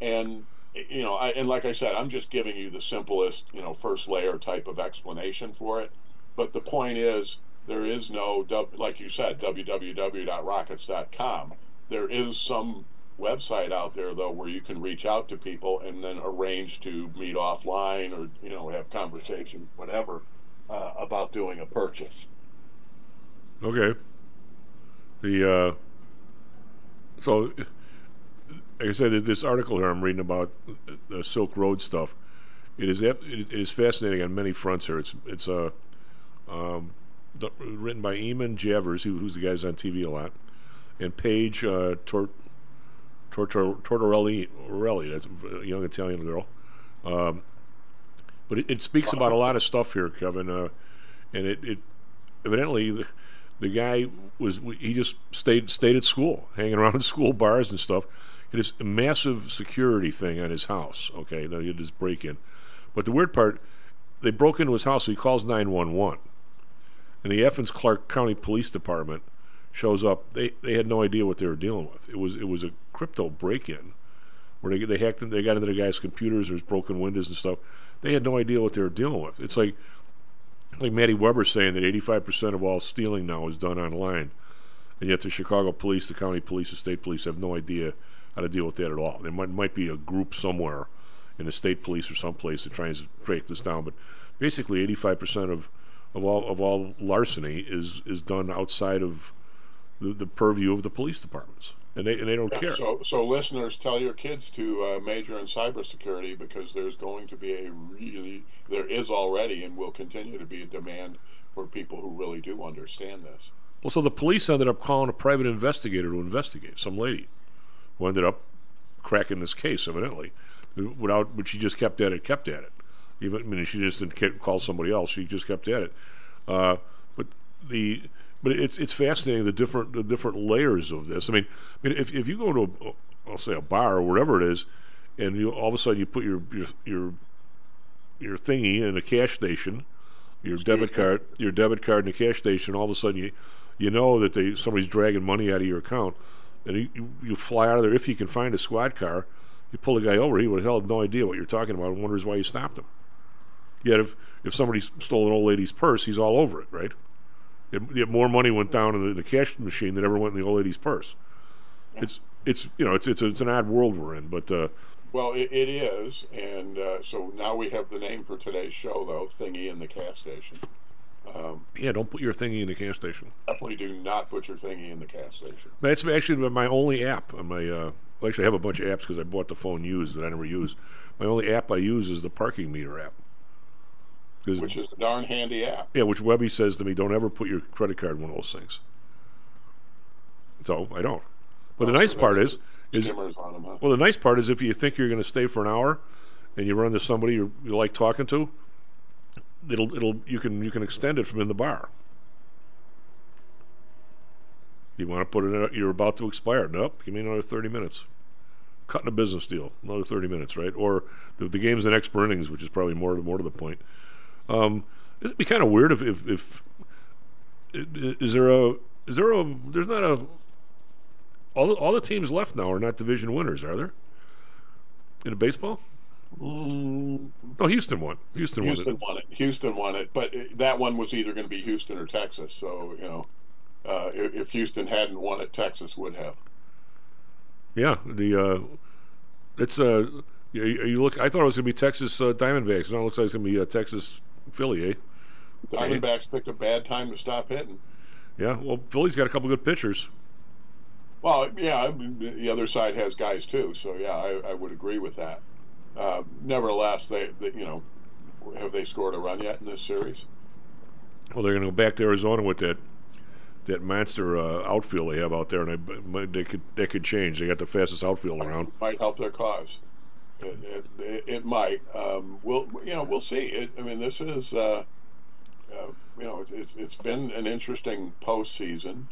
G: And you know, I, and like I said, I'm just giving you the simplest, you know, first layer type of explanation for it. But the point is, there is no, like you said, www.rockets.com. There is some website out there though where you can reach out to people and then arrange to meet offline or you know have conversations, whatever, uh, about doing a purchase.
F: Okay. The uh, so, like I said, this article here I'm reading about the Silk Road stuff. It is it is, fascinating on many fronts here. It's it's uh, um, written by Eamon Javers, who, who's the guy's on TV a lot, and Paige uh, Tor- Tortor- Tortorelli, that's a young Italian girl. Um, but it, it speaks about a lot of stuff here, Kevin. Uh, and it, it evidently the, the guy was he just stayed stayed at school, hanging around in school bars and stuff. It is a massive security thing on his house. Okay, now he this break in, but the weird part, they broke into his house. So he calls nine one one, and the Athens Clarke County Police Department shows up. They they had no idea what they were dealing with. It was it was a crypto break in where they they hacked in, they got into the guy's computers. There's broken windows and stuff. They had no idea what they were dealing with. It's like like Matty Weber saying that 85% of all stealing now is done online, and yet the Chicago police, the county police, the state police have no idea how to deal with that at all. There might might be a group somewhere in the state police or someplace that tries to break this down, but basically 85% of of all of all larceny is is done outside of the, the purview of the police departments, and they and they don't
G: Yeah,
F: care.
G: So, so listeners, tell your kids to uh, major in cybersecurity because there's going to be a really, there is already and will continue to be a demand for people who really do understand this.
F: Well, so the police ended up calling a private investigator to investigate some lady who ended up cracking this case, evidently, without. But she just kept at it, kept at it. Even I mean, she just didn't call somebody else. She just kept at it. Uh, but the but it's it's fascinating the different the different layers of this. I mean, I mean, if if you go to a, I'll say a bar or whatever it is, and you all of a sudden you put your your your your thingy in a cash station, your debit card, your debit card in a cash station. All of a sudden, you you know that they somebody's dragging money out of your account, and you, you, you fly out of there if you can find a squad car. You pull the guy over. He would hell have no idea what you're talking about and wonders why you stopped him. Yet if if somebody stole an old lady's purse, he's all over it, right? More money went down in the, the cash machine than ever went in the old lady's purse. It's it's you know it's it's it's an odd world we're in, but uh,
G: Well, it, it is, and uh, so now we have the name for today's show, though, Thingy in the Gas Station. Um,
F: yeah, don't put your thingy in the gas station.
G: definitely do not put your thingy in the gas station.
F: That's actually my only app on my. Uh, well, actually, I have a bunch of apps because I bought the phone used that I never use. My only app I use is the parking meter app.
G: Which is a darn handy app.
F: yeah, which Webby says to me, don't ever put your credit card in one of those things. So I don't. But the
G: Oh,
F: nice
G: so
F: part is, is
G: skimmers on 'em, huh?
F: well, the nice part is if you think you're going to stay for an hour, and you run into somebody you, you like talking to, it'll it'll you can you can extend it from in the bar. You want to put it? in- You're about to expire. Nope. Give me another thirty minutes. Cutting a business deal. Another thirty minutes, right? Or the, the game's in extra innings, which is probably more more to the point. Um, it'd be kind of weird if if, if is there a is there a there's not a all the, all the teams left now are not division winners, are there? In baseball? No, Houston won. Houston,
G: Houston
F: won.
G: won it. Houston won it, but it, that one was either going to be Houston or Texas. So you know, uh, if, if Houston hadn't won it, Texas would have.
F: Yeah, the uh, it's uh, you, you look. I thought it was going to be Texas uh, Diamondbacks. Now it looks like it's going to be uh, Texas Philly. Eh?
G: Diamondbacks picked a bad time to stop hitting.
F: Yeah, well, Philly's got a couple good pitchers.
G: Well, yeah, the other side has guys too, so yeah, I, I would agree with that. Uh, nevertheless, they, they, you know, have they scored a run yet in this series?
F: Well, they're going to go back to Arizona with that that monster uh, outfield they have out there, and I, they could that could change. They got the fastest outfield around.
G: Might help their cause. It, it, it, might. Um, we'll, you know, we'll see. It, I mean, this is, uh, uh, you know, it's it's been an interesting postseason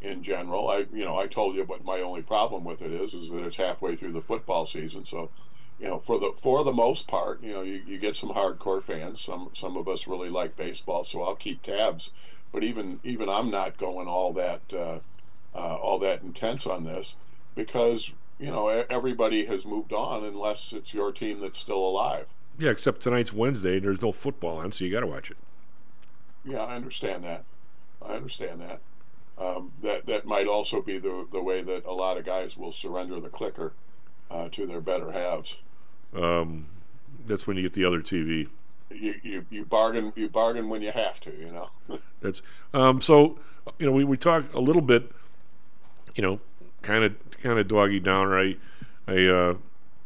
G: in general. I, you know, I told you what my only problem with it is, is that it's halfway through the football season. So, you know, for the for the most part, you know, you, you get some hardcore fans. Some some of us really like baseball, so I'll keep tabs. But even even I'm not going all that uh, uh, all that intense on this because you know everybody has moved on unless it's your team that's still alive.
F: Yeah, except tonight's Wednesday and there's no football on, so you got to watch it.
G: Yeah, I understand that. I understand that. Um, that that might also be the the way that a lot of guys will surrender the clicker uh, to their better halves.
F: Um, that's when you get the other TV.
G: You, you you bargain you bargain when you have to, you know.
F: That's um, so. You know, we, we talk a little bit. You know, kind of kind of doggy downer. I I uh,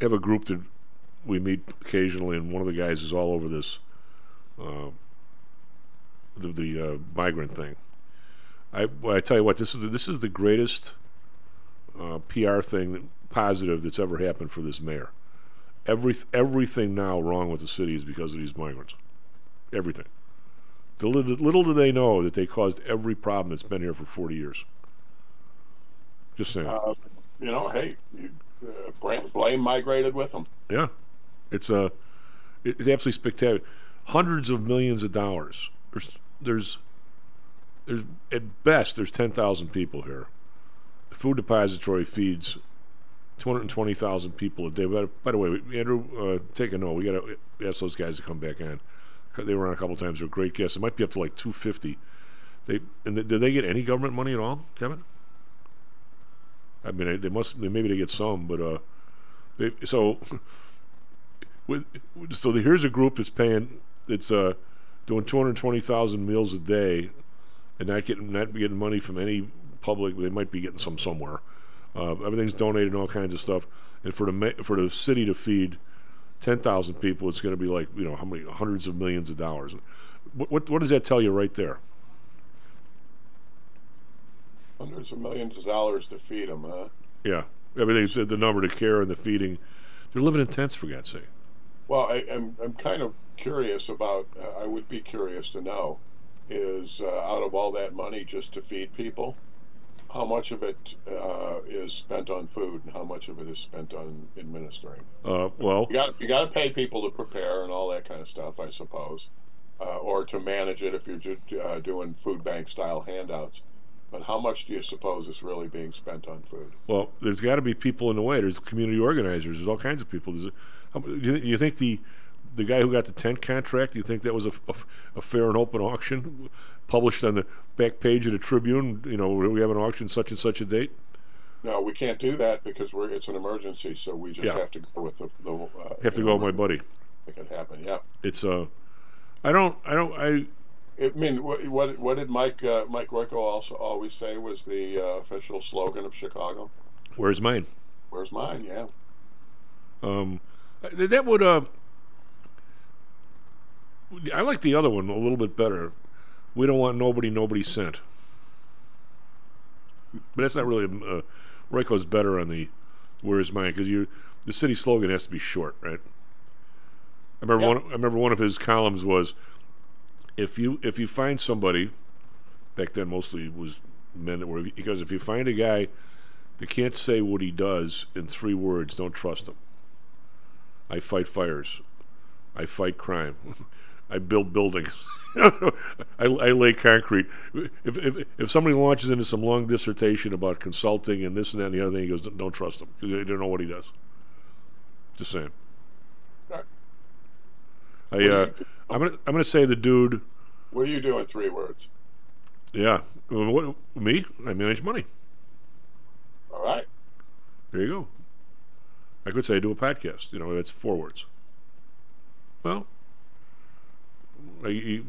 F: have a group that we meet occasionally, and one of the guys is all over this. Uh, the the uh, migrant thing. I I tell you what, this is the, this is the greatest uh, PR thing that, positive that's ever happened for this mayor. Every everything now wrong with the city is because of these migrants. Everything. The little, little do they know that they caused every problem that's been here for 40 years. Just saying.
G: Uh, you know, hey, you, uh, blame, migrated with them.
F: Yeah, it's it- it's absolutely spectacular. Hundreds of millions of dollars. There's there's there's at best there's ten thousand people here. The food depository feeds two hundred and twenty thousand people a day. By, by the way, Andrew, uh, take a note. We got to ask those guys to come back on. They were on a couple times. They're great guests. It might be up to like two fifty. They and th- did they get any government money at all, Kevin? I mean, they- must. Maybe they get some, but uh, they, so with so the, here's a group that's paying that's uh doing 220,000 meals a day and not getting not getting money from any public they might be getting some somewhere. Uh, everything's donated and all kinds of stuff. And for the for the city to feed 10,000 people it's going to be like you know how many hundreds of millions of dollars. What, what what does that tell you right there
G: Hundreds of millions of dollars to feed them, huh?
F: yeah everything's the number to care and the feeding they're living in tents for God's sake
G: Well, I, I'm I'm kind of curious about. Uh, I would be curious to know, is uh, out of all that money just to feed people, how much of it uh, is spent on food and how much of it is spent on administering?
F: uh, well
G: You got you got to pay people to prepare and all that kind of stuff, I suppose, uh, or to manage it if you're just uh, doing food bank style handouts. But how much do you suppose is really being spent on food?
F: Well, there's got to be people in the way. There's community organizers. There's all kinds of people. There's how, do you, you think the the guy who got the tent contract? Do you think that was a, a, a fair and open auction, published on the back page of the Tribune? You know, we have an auction such and such a date.
G: No, we can't do that because we're it's an emergency, so we just
F: Yeah.
G: have to go with the. the uh,
F: Have to go with my buddy.
G: It it happen. Yeah.
F: It's uh, I don't, I don't, I.
G: I mean, what what, what did Mike uh, Mike Royko also always say was the uh, official slogan of Chicago?
F: Where's mine?
G: Where's mine? Yeah.
F: Um, that would uh, I like the other one a little bit better. We don't want nobody, nobody sent. But that's not really. Uh, Royko's better on the "Where's mine" because you the city slogan has to be short, right? I remember
G: Yeah.
F: one. I remember one of his columns was, "If you if you find somebody, back then mostly was men that were because if you find a guy that can't say what he does in three words, don't trust him." I fight fires. I fight crime. I build buildings. I, I lay concrete. If, if if somebody launches into some long dissertation about consulting and this and that and the other thing, he goes, "Don't, trust him they don't know what he does." Just saying. I uh, I'm gonna I'm gonna say the dude.
G: What do you do in three words?
F: Yeah, Well, what, me? I manage money.
G: All right.
F: There you go. I could say I do a podcast. You know, that's four words. Well, I,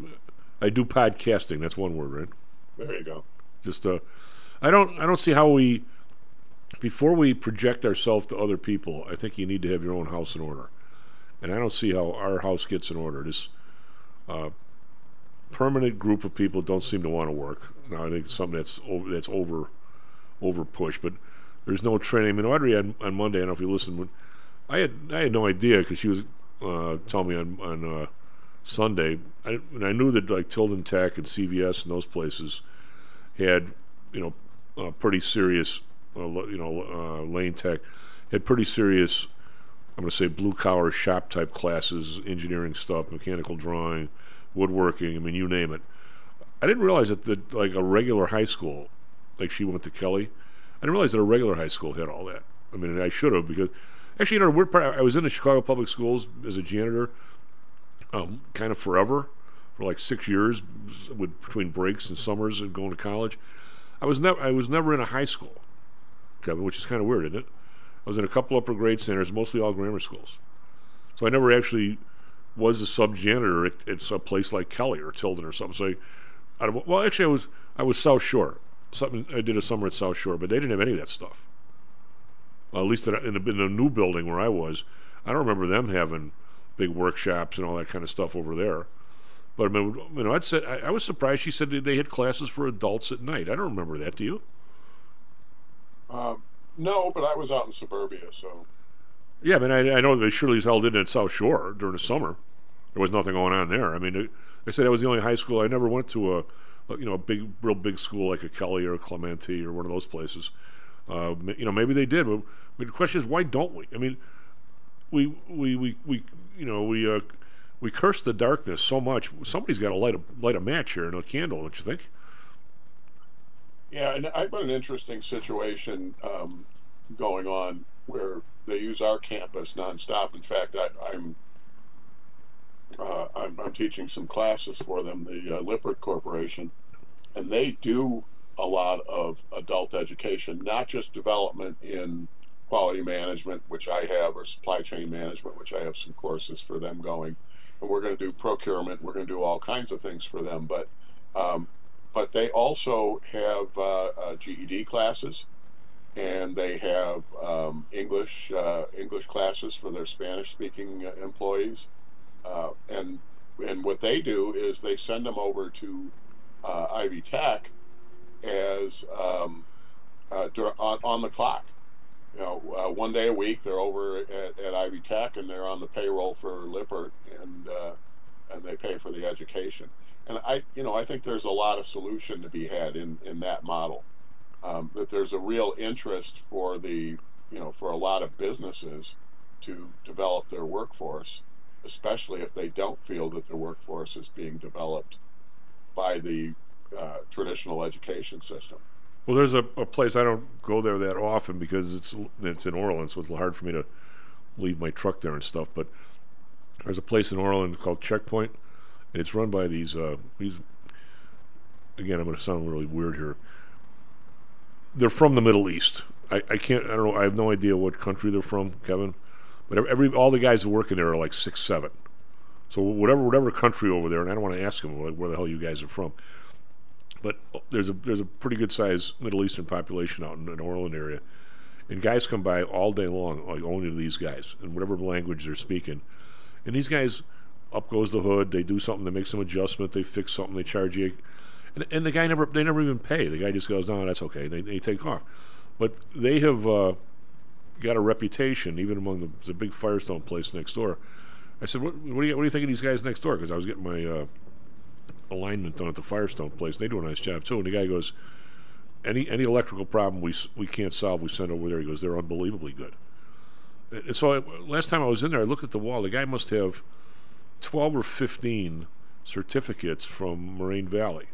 F: I do podcasting. That's one word, right?
G: There you go.
F: Just uh, I don't I don't see how we before we project ourselves to other people. I think you need to have your own house in order, and I don't see how our house gets in order. This uh, permanent group of people don't seem to want to work. Now I think something that's over that's over over pushed, but there's no training. I mean, Audrey on, on Monday. I don't know if you listened. I had I had no idea because she was uh, telling me on on uh, Sunday, I, and I knew that like Tilden Tech and CVS and those places had you know uh, pretty serious uh, you know uh, Lane Tech had pretty serious. I'm going to say blue collar shop type classes, engineering stuff, mechanical drawing, woodworking. I mean, you name it. I didn't realize that, that like a regular high school, like she went to Kelly, I didn't realize that a regular high school had all that. I mean, I should have because actually, you know, the weird part. I was in the Chicago Public Schools as a janitor, um, kind of forever, for like six years, with between breaks and summers and going to college. I was never I was never in a high school, Kevin, which is kind of weird, isn't it? I was in a couple upper grade centers, mostly all grammar schools. So I never actually was a sub janitor at, at a place like Kelly or Tilden or something. So I, of, well, actually, I was I was South Shore. Something I did a summer at South Shore, but they didn't have any of that stuff. Well, at least in, in, the, in the new building where I was, I don't remember them having big workshops and all that kind of stuff over there. But I mean, you know, I'd said I, I was surprised. She said they had classes for adults at night. I don't remember that. Do you?
G: Um, no, but I was out in suburbia, so
F: Yeah, mean, I, I know they surely as hell did at South Shore during the summer. There was nothing going on there. I mean, it, I said that was the only high school. I never went to a, a, you know, a big, real big school like a Kelly or a Clemente or one of those places. Uh, you know, maybe they did, but the question is, why don't we? I mean, we, we, we, we you know, we, uh, we curse the darkness so much. Somebody's got to light a light a match here and a candle, don't you think?
G: Yeah, and I've got an interesting situation um, going on where they use our campus nonstop. In fact, I, I'm, uh, I'm I'm teaching some classes for them, the uh, Lippert Corporation, and they do a lot of adult education, not just development in quality management, which I have, or supply chain management, which I have some courses for them going, and we're going to do procurement. We're going to do all kinds of things for them, but um, but they also have uh, uh, GED classes, and they have um, English uh, English classes for their Spanish speaking uh, employees, and and what they do is they send them over to Ivy Tech as um, on, on the clock. You know, uh, one day a week they're over at, at Ivy Tech and they're on the payroll for Lippert, and uh, and they pay for the education. And I, you know, I think there's a lot of solution to be had in in that model. Um, that there's a real interest for the, you know, for a lot of businesses to develop their workforce, especially if they don't feel that their workforce is being developed by the uh, traditional education system.
F: Well, there's a, a place I don't go there that often because it's it's in Orland, so it's hard for me to leave my truck there and stuff. But there's a place in Orland called Checkpoint, and it's run by these uh, these. Again, I'm going to sound really weird here. They're from the Middle East. I, I can't. I don't know. I have no idea what country they're from, Kevin. But every all the guys that work in there are like six seven. So whatever whatever country over there, and I don't want to ask them like, where the hell you guys are from. But there's a there's a pretty good sized Middle Eastern population out in the Orland area, and guys come by all day long, like only to these guys, and whatever language they're speaking, and these guys, up goes the hood. They do something, they make some adjustment, they fix something, they charge you, and, and the guy never they never even pay. The guy just goes, no, that's okay. They they take off, but they have uh, got a reputation even among the, the big Firestone place next door. I said, what, what do you what do you think of these guys next door? Because I was getting my uh, alignment done at the Firestone place. They do a nice job too. And the guy goes, any any electrical problem we we can't solve, we send over there. He goes, they're unbelievably good. And so I, last time I was in there, I looked at the wall. The guy must have twelve or fifteen certificates from Moraine Valley,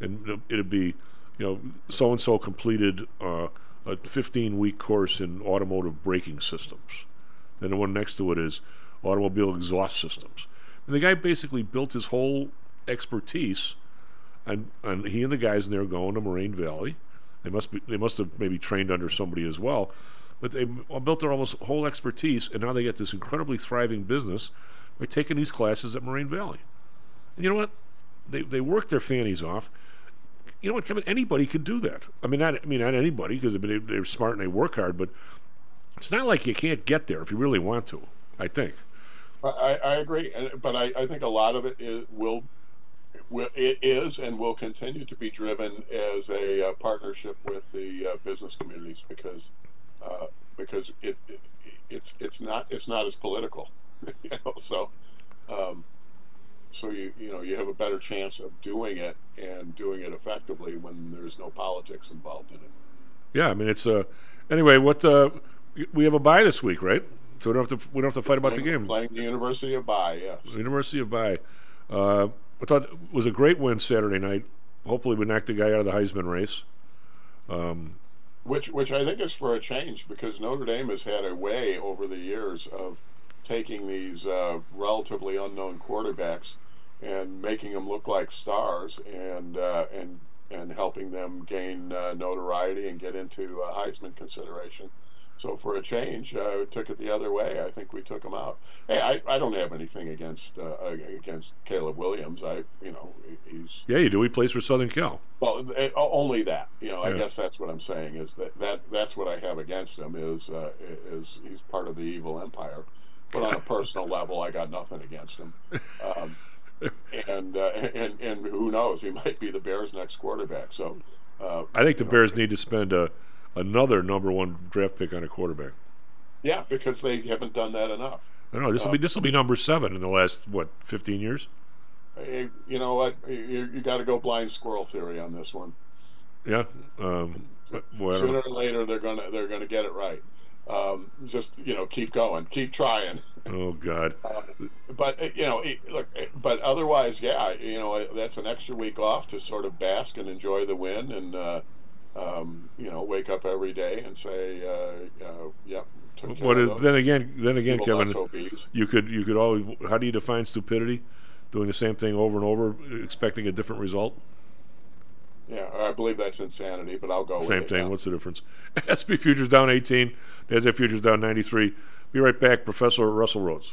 F: and it'd- be, you know, so and so completed uh, a fifteen week course in automotive braking systems. Then the one next to it is automobile exhaust systems. And the guy basically built his whole expertise, and, and he and the guys in there going to Moraine Valley. They must be they must have maybe trained under somebody as well, but they built their almost whole expertise, and now they get this incredibly thriving business taking these classes at Moraine Valley. And you know what? they they work their fannies off. You know what, Kevin? Anybody could do that. I mean, not I mean not anybody because they, they're smart and they work hard, but it's not like you can't get there if you really want to. I think.
G: I, I I agree, but I, I think a lot of it is, will, will it is and will continue to be driven as a uh, partnership with the uh, business communities because uh, because it, it it's it's not it's not as political, you know. So um, so you you know you have a better chance of doing it and doing it effectively when there's no politics involved in it.
F: Yeah, I mean it's uh anyway. What uh we have a bye this week, right? So we don't have to we don't have to fight about the game.
G: Playing the University of Bai, yes.
F: University of Bai. Uh, I thought it was a great win Saturday night. Hopefully, we knocked the guy out of the Heisman race. Um,
G: Which, which I think is for a change because Notre Dame has had a way over the years of taking these uh, relatively unknown quarterbacks and making them look like stars and uh, and and helping them gain uh, notoriety and get into uh, Heisman consideration. So for a change, uh, took it the other way. I think we took him out. Hey, I, I don't have anything against uh, against Caleb Williams. I you know he's
F: yeah, you do. He plays for Southern Cal.
G: well, eh, o- only that. You know, I guess that's what I'm saying is that, that that's what I have against him is uh, is he's part of the evil empire. But on a personal level, I got nothing against him. Um, and uh, and and who knows? He might be the Bears' next quarterback. So uh,
F: I think the
G: know,
F: Bears need to spend a, another number one draft pick on a quarterback.
G: yeah, because they haven't done that enough.
F: I don't know. This will
G: Uh,
F: be this will be number seven in the last what fifteen years.
G: Eh, You know what? You, you got to go blind squirrel theory on this one.
F: Yeah. Um, well,
G: Sooner or later, they're gonna they're gonna get it right. Um, just you know, keep going, keep trying.
F: Oh God.
G: but uh, you know, it- look. uh, But otherwise, yeah, you know, uh, that's an extra week off to sort of bask and enjoy the win, and uh, um, you know, wake up every day and say, uh, uh, "Yep."
F: What is, then again, then again, Kevin,
G: SOBs.
F: you could you could always. How do you define stupidity? Doing the same thing over and over, expecting a different result.
G: Yeah, I believe that's insanity, but I'll go with it.
F: Same
G: thing.
F: What's the difference? SP futures down 18. NASDAQ futures down 93. Be right back, Professor Russell Rhodes.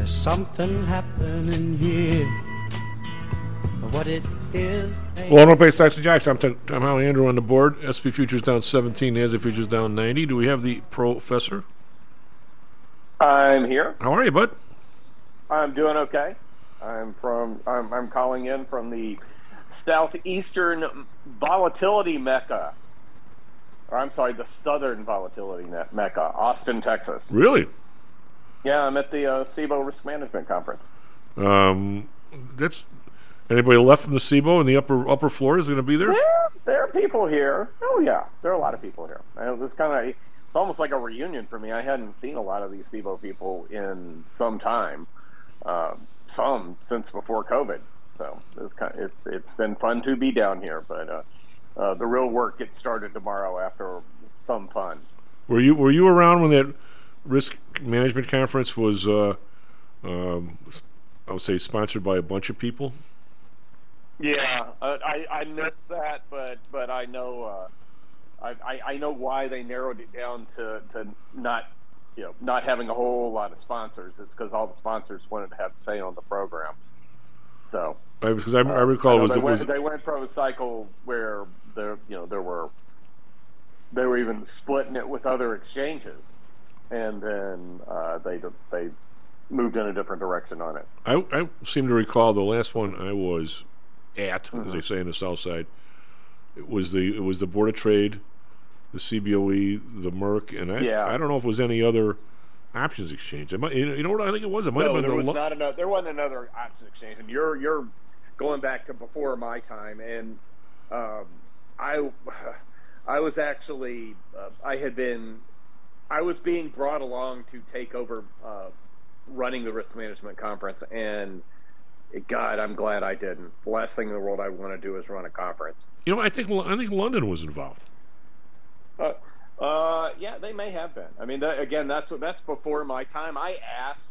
A: There's something happening here. But what it is.
F: Well, I don't pay stocks and jocks. I'm Tom Tom Howell Andrew on the board. SP futures down 17. NASDAQ futures down 90. Do we have the professor?
K: I'm here.
F: How are you, bud?
K: I'm doing okay. I'm from. I'm, I'm calling in from the southeastern volatility mecca. Or I'm sorry, the southern volatility mecca, Austin, Texas.
F: Really?
K: Yeah, I'm at the uh, CBOE Risk Management Conference.
F: Um, that's anybody left from the CBOE in the upper upper floor is going to be there.
K: There, there are people here. Oh yeah, there are a lot of people here. And it was kind of. It's almost like a reunion for me. I hadn't seen a lot of these CBOE people in some time. Uh, some since before COVID. So it's kind of, it's it's been fun to be down here, but uh, uh, the real work gets started tomorrow after some fun.
F: Were you were you around when that risk management conference was? Uh, um, I would say sponsored by a bunch of people.
K: Yeah, uh, I I missed that, but but I know uh, I, I I know why they narrowed it down to to not you know not having a whole lot of sponsors. It's because all the sponsors wanted to have say on the program. So
F: I, because I, I
K: uh,
F: recall
K: I
F: it
K: know
F: was,
K: they,
F: it
K: went,
F: was
K: they went from a cycle where there you know there were they were even splitting it with other exchanges, and then uh, they they moved in a different direction on it.
F: I, I seem to recall the last one I was at,
K: Mm-hmm.
F: as they say in the South Side. It was the it was the Board of Trade, the CBOE, the Merc, and I
K: Yeah.
F: I don't know if it was any other options exchange. Might, you know what I think it was. It might
K: no,
F: have been
K: there
F: the
K: was
F: Lo-
K: not another. There wasn't another option exchange, and you're you're going back to before my time, and um, I I was actually uh, I had been I was being brought along to take over uh, running the risk management conference, and God, I'm glad I didn't. The last thing in the world I want to do is run a conference.
F: you know I think I think London was involved.
K: Uh, uh, yeah, they may have been. I mean, that, again, that's what that's before my time. I asked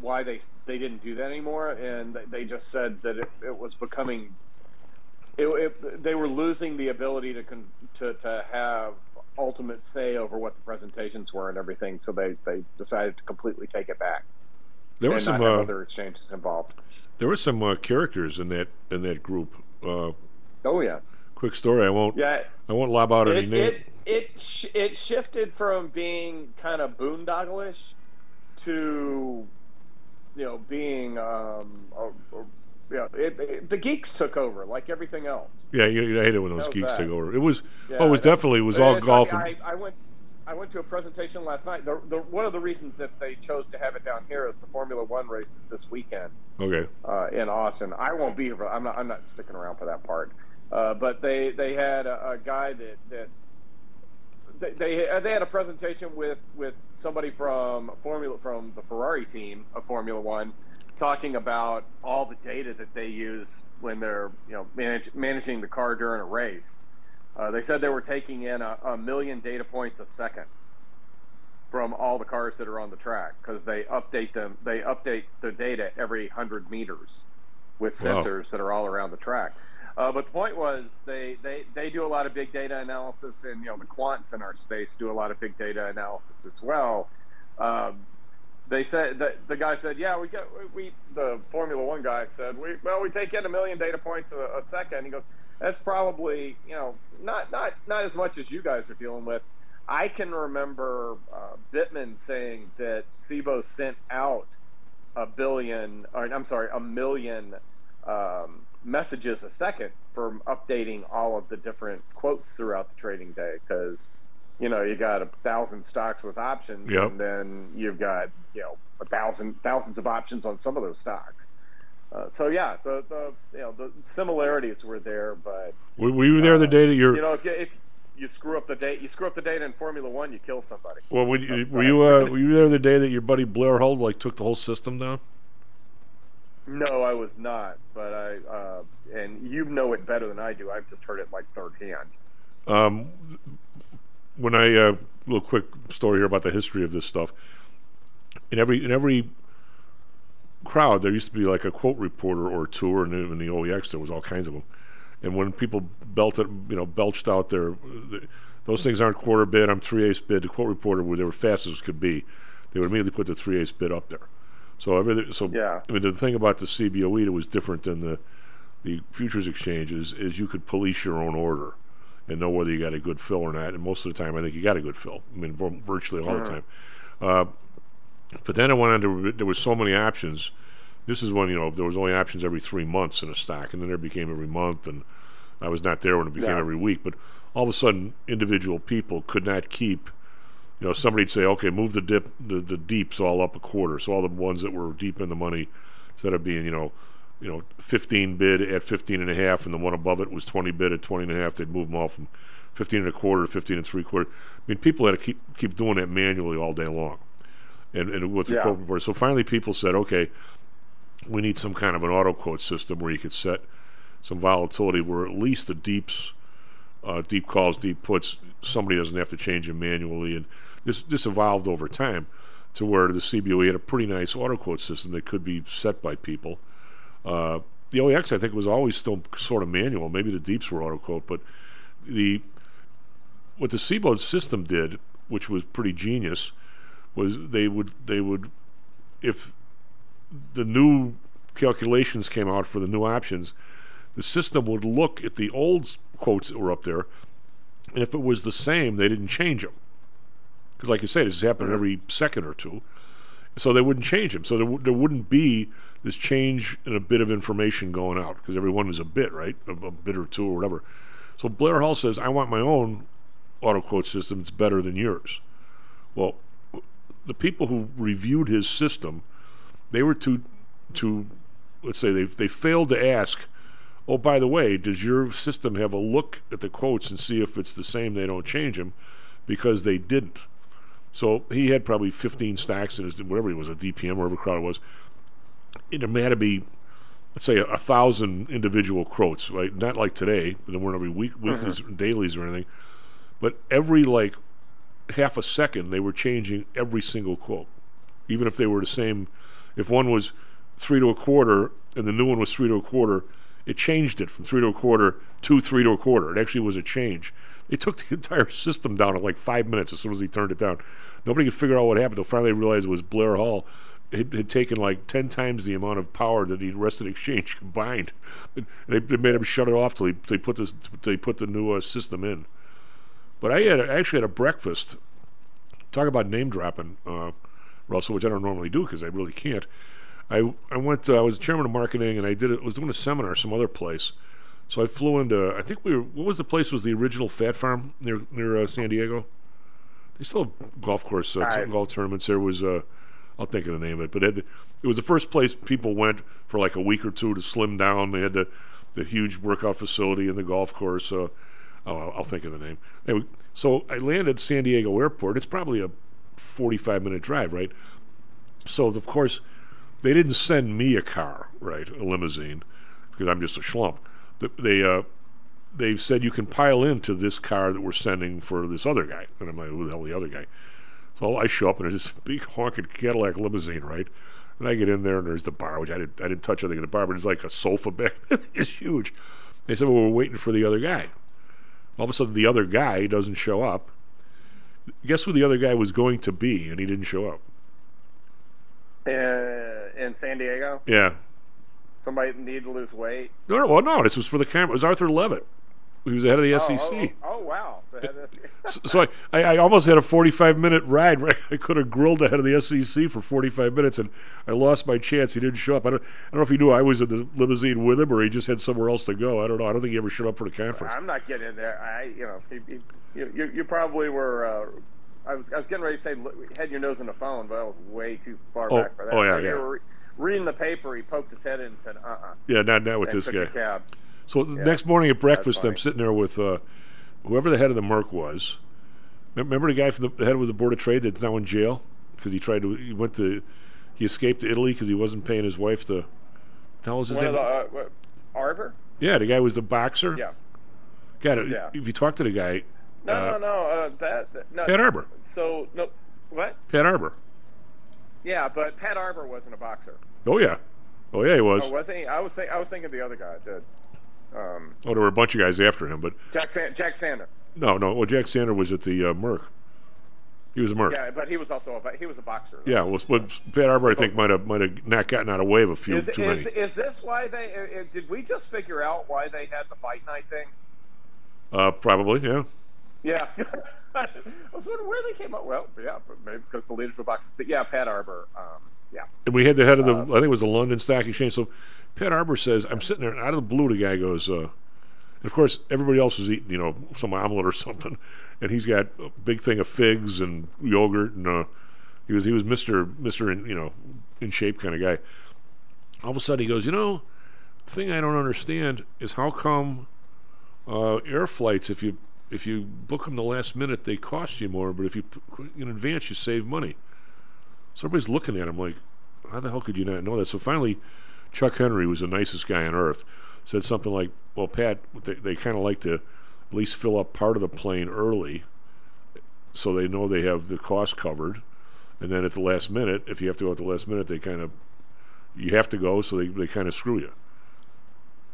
K: why they they didn't do that anymore, and they, they just said that it, it was becoming. It, it, they were losing the ability to, con, to to have ultimate say over what the presentations were and everything, so they, they decided to completely take it back.
F: There were some uh,
K: other exchanges involved.
F: there were some uh, characters in that in that group. Uh,
K: Oh yeah.
F: quick story. I won't
K: Yeah.
F: I won't lob out any
K: it,
F: name.
K: it it sh- it shifted from being kind of boondogglish to you know being um a, a, yeah it, it, the geeks took over like everything else.
F: Yeah, you, you- I hate it when those geeks
K: that?
F: take over. It was
K: Yeah,
F: oh, it was definitely it was all golf.
K: like, I, I went I went to a presentation last night. The, the, one of the reasons that they chose to have it down here is the Formula One race this weekend
F: okay.
K: uh, in Austin. I won't be here. I'm not. I'm not sticking around for that part. Uh, but they they had a, a guy that that they they they had a presentation with with somebody from Formula from the Ferrari team of Formula One, talking about all the data that they use when they're you know manage, managing the car during a race. Uh, they said they were taking in a, a million data points a second from all the cars that are on the track because they update them. They update the data every hundred meters with
F: Wow.
K: sensors that are all around the track. Uh, but the point was they, they, they do a lot of big data analysis, and you know the quants in our space do a lot of big data analysis as well. Um, they said that the guy said, "Yeah, we get we the Formula One guy said we well we take in a million data points a, a second. He goes, "That's probably you know not not not as much as you guys are dealing with." I can remember uh, Bittman saying that CBOE sent out a billion, or I'm sorry, a million um, messages a second from updating all of the different quotes throughout the trading day because you know you got a thousand stocks with options
F: Yep.
K: and then you've got you know a thousand thousands of options on some of those stocks uh, so yeah the, the you know the similarities were there but
F: we were you there the day that you're?
K: you know if you, if you screw up the date you screw up the date in formula one you kill somebody
F: well, were you, were you uh, were you there the day that your buddy Blair Hull like took the whole system down?
K: no i was not but i uh, and you know it better than i do i've just heard it like third hand
F: Um, when I uh, little quick story here about the history of this stuff. In every in every crowd, there used to be like a quote reporter or two, and in the OEX there was all kinds of them. And when people belted, you know, belched out their, those things aren't quarter bid. I'm three eighths bid. The quote reporter, where they were fast as could be, they would immediately put the three eighths bid up there. So everything. So
K: Yeah.
F: I mean, the thing about the CBOE that was different than the the futures exchanges is you could police your own order and know whether you got a good fill or not. And most of the time, I think you got a good fill. I mean, virtually all the time. Uh, but then it went on to there was so many options. This is when you know there was only options every three months in a stock, and then there became every month, and I was not there when it became
K: Yeah.
F: every week. But all of a sudden, individual people could not keep. You know, somebody'd say, "Okay, move the dip, the, the deeps all up a quarter." So all the ones that were deep in the money, instead of being, you know, you know, 15 bid at 15 and a half, and the one above it was 20 bid at 20 and a half, they'd move them all from 15 and a quarter to 15 and three quarter. I mean, people had to keep keep doing that manually all day long, and and with the
K: Yeah.
F: quote report. So finally, people said, "Okay, we need some kind of an auto quote system where you could set some volatility where at least the deeps, uh, deep calls, deep puts, somebody doesn't have to change them manually. And this this evolved over time to where the CBOE had a pretty nice auto quote system that could be set by people. Uh, the OEX, I think, was always still sort of manual. Maybe the deeps were auto quote, but the what the CBOE system did, which was pretty genius, was they would they would if the new calculations came out for the new options, the system would look at the old quotes that were up there, and if it was the same, they didn't change them. Because, like you say, this happened every second or two, so they wouldn't change them. So there, w- there wouldn't be this change in a bit of information going out because everyone is a bit, right? A, a bit or two or whatever. So Blair Hull says, "I want my own auto quote system. It's better than yours." Well, the people who reviewed his system, they were too, too, let's say they they failed to ask, oh by the way, does your system have a look at the quotes and see if it's the same? They don't change them, because they didn't. So he had probably 15 stacks in his whatever he was a DPM or whatever crowd it was. It had to be, let's say, a, a thousand individual quotes, right? Not like today, there weren't every week, mm-hmm. weeklies, dailies, or anything. But every like half a second, they were changing every single quote, even if they were the same. If one was three to a quarter and the new one was three to a quarter, it changed it from three to a quarter to three to a quarter. It actually was a change. They took the entire system down in like five minutes as soon as he turned it down. Nobody could figure out what happened. They finally realized it was Blair Hull had, had taken like ten times the amount of power that the rest of the exchange combined. And they, they made him shut it off till he, they put this they put the new uh, system in. But I had I actually had a breakfast. Talk about name dropping, uh, Russell, which I don't normally do because I really can't. I I went. Uh, I was chairman of marketing, and I did. it was doing a seminar some other place. So I flew into. I think we were. What was the place? Was the original Fat Farm near near uh, San Diego? They still have golf course uh,
K: I-
F: golf tournaments. There was. Uh, I'll think of the name of it, but it, it was the first place people went for like a week or two to slim down. They had the the huge workout facility and the golf course. Uh, I'll, I'll think of the name. Anyway, so I landed San Diego Airport. It's probably a 45 minute drive, right? So of course, they didn't send me a car, right, a limousine, because I'm just a schlump. Th- They uh, they said you can pile into this car that we're sending for this other guy, and I'm like, who the hell the other guy? So I show up and there's this big honking Cadillac limousine, right? And I get in there and there's the bar, which I didn't I didn't touch anything in the bar, but it's like a sofa bed. it's huge. They said, well, we're waiting for the other guy. All of a sudden, the other guy doesn't show up. Guess who the other guy was going to be, and he didn't show up.
K: Uh, in San Diego,
F: Yeah.
K: somebody needed to lose weight.
F: No, no, well, no. This was for the camera. It was Arthur Levitt. He was the head of the
K: Oh,
F: SEC.
K: Oh, oh, wow. The head of the-
F: So, so I, I, I almost had a 45 minute ride. Right? I could have grilled the head of the SEC for 45 minutes, and I lost my chance. He didn't show up. I don't, I don't know if he knew I was in the limousine with him or he just had somewhere else to go. I don't know. I don't think he ever showed up for the conference.
K: I'm not getting in there. I, you know, he, he, you, you, probably were. Uh, I was, I was getting ready to say had your nose in the phone, but I was way too far
F: Oh,
K: back for that.
F: oh, yeah, yeah.
K: re- reading the paper, he poked his head in and said, "Uh-uh."
F: Yeah, not not with
K: and
F: this
K: took
F: guy. So the
K: Yeah,
F: next morning at breakfast, I'm sitting there with uh, whoever the head of the Merc was. Remember the guy from the, the head of the Board of Trade that's now in jail because he tried to he went to he escaped to Italy because he wasn't paying his wife the. Hell was his
K: One
F: name?
K: of the uh, Arbor.
F: yeah, the guy was the boxer.
K: Yeah.
F: God,
K: Yeah.
F: if you talk to the guy,
K: No,
F: Uh,
K: no, no. Uh, that, that no.
F: Pat Arbor.
K: So no, what?
F: Pat Arbor.
K: Yeah, but Pat Arbor wasn't a boxer.
F: Oh yeah, oh yeah, he was.
K: Oh, was he? I was think I was thinking the other guy did. Um,
F: Oh, there were a bunch of guys after him, but
K: Jack San- Jack Sandner.
F: no, no. Well, Jack Sandner was at the uh, Merc. He was a Merc.
K: Yeah, but he was also a he was a boxer.
F: Yeah, well, but Pat Arbor, I think, might have might have not gotten out of way of a few
K: Is,
F: too
K: is,
F: many.
K: is this why they? Uh, uh, did we just figure out why they had the fight night thing?
F: Uh, probably, yeah.
K: Yeah. I was wondering where they came up. Well, yeah, but maybe because the leaders were boxers. But yeah, Pat Arbor. Um, yeah.
F: And we had the head of the,
K: Uh,
F: I think it was the London Stock Exchange. So Pat Arbor says, I'm sitting there, and out of the blue, the guy goes, uh, and of course, everybody else is eating, you know, some omelet or something, and he's got a big thing of figs and yogurt, and uh, he was he was Mister Mister, you know, in shape kind of guy. All of a sudden, he goes, you know, the thing I don't understand is how come uh, air flights, if you if you book them the last minute, they cost you more, but if you in advance, you save money. So everybody's looking at him like, how the hell could you not know that? So finally, Chuck Henry, who was the nicest guy on earth, said something like, well, Pat, they, they kind of like to at least fill up part of the plane early so they know they have the cost covered. And then at the last minute, if you have to go at the last minute, they kind of, you have to go, so they, they kind of screw you.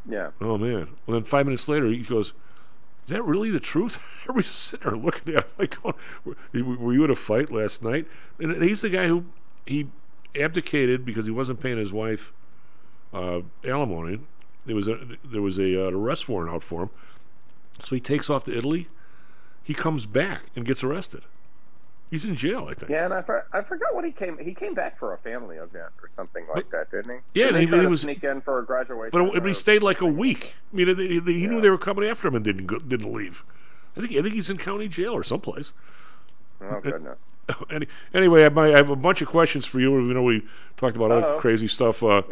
K: Yeah.
F: Oh, man. Well, then five minutes later, he goes, is that really the truth? Everybody's sitting there looking at him like, going, were, were you at a fight last night? And he's the guy who he abdicated because he wasn't paying his wife uh, alimony. There was a there was a uh, arrest warrant out for him, so he takes off to Italy. He comes back and gets arrested. He's in jail, I think.
K: Yeah, and I, for, I forgot what he came. He came back for a family event or something like that, didn't he?
F: Yeah,
K: Didn't
F: and
K: he,
F: he- he was-
K: sneak in for a graduation.
F: But, but he stayed like a week. I mean, he, he he knew they were coming after him and didn't go, didn't leave. I think I think he's in county jail or someplace.
K: Oh goodness.
F: Any, anyway, I, I have a bunch of questions for you. You know, we talked about other
K: Uh-oh.
F: crazy stuff. Uh,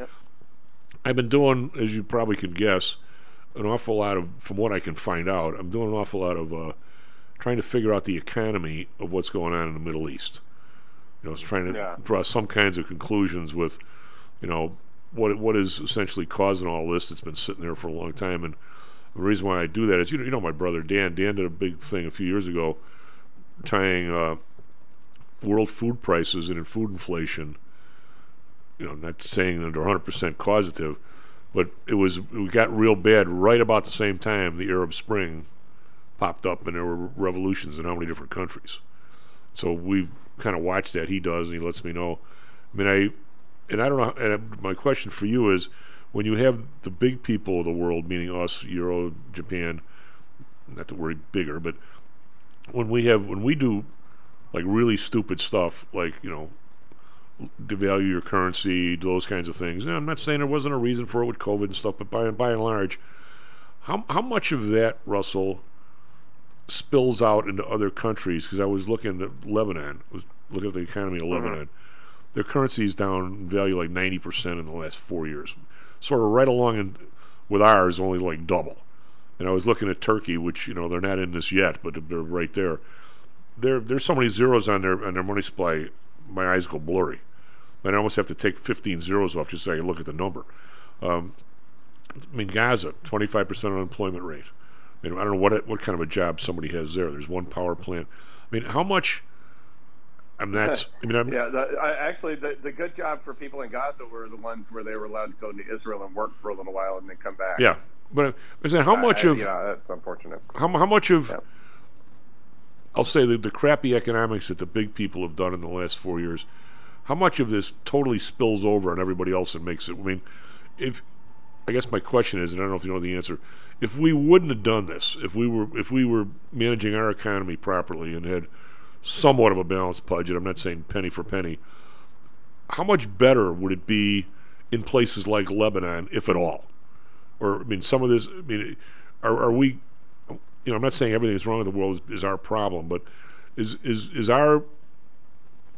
F: I've been doing, as you probably can guess, an awful lot of, from what I can find out, I'm doing an awful lot of uh, trying to figure out the economy of what's going on in the Middle East. You know, it's trying to
K: Yeah.
F: draw some kinds of conclusions with, you know, what what is essentially causing all this. that's been sitting there for a long time, and the reason why I do that is, you know, you know my brother Dan. Dan did a big thing a few years ago, tying uh, world food prices and food inflation. You know, not saying that they're 100% causative, but it was it got real bad right about the same time the Arab Spring popped up, and there were revolutions in how many different countries. So we kind of watched that. He does, and he lets me know. I mean, I and I don't know. And my question for you is, when you have the big people of the world, meaning us, Euro, Japan, not to worry bigger, but when we have when we do like really stupid stuff, like you know, devalue your currency, those kinds of things. And I'm not saying there wasn't a reason for it with COVID and stuff, but by by and large, how how much of that, Russell, spills out into other countries? Because I was looking at Lebanon, was looking at the economy of uh-huh. Lebanon. Their currency is down in value like 90% in the last four years. Sort of right along in, with ours, only like double. And I was looking at Turkey, which, you know, they're not in this yet, but they're right there. There, there's so many zeros on their on their money supply, my eyes go blurry. I almost have to take 15 zeros off just so I can look at the number. Um, I mean, Gaza, 25% unemployment rate. I, mean, I don't know what what kind of a job somebody has there. There's one power plant. I mean, how much? I'm not. I mean, I'm,
K: yeah, the, I, actually, the, the good job for people in Gaza were the ones where they were allowed to go to Israel and work for a little while and then come back.
F: Yeah, but I'm saying how
K: Uh,
F: much of
K: yeah, that's unfortunate.
F: how how much of I'll say the the crappy economics that the big people have done in the last four years. How much of this totally spills over on everybody else and makes it? I mean, if I guess my question is, and I don't know if you know the answer, if we wouldn't have done this, if we were if we were managing our economy properly and had somewhat of a balanced budget, I'm not saying penny for penny, how much better would it be in places like Lebanon, if at all? Or I mean, some of this. I mean, are, are we? You know, I'm not saying everything that's wrong in the world is, is our problem, but is is is our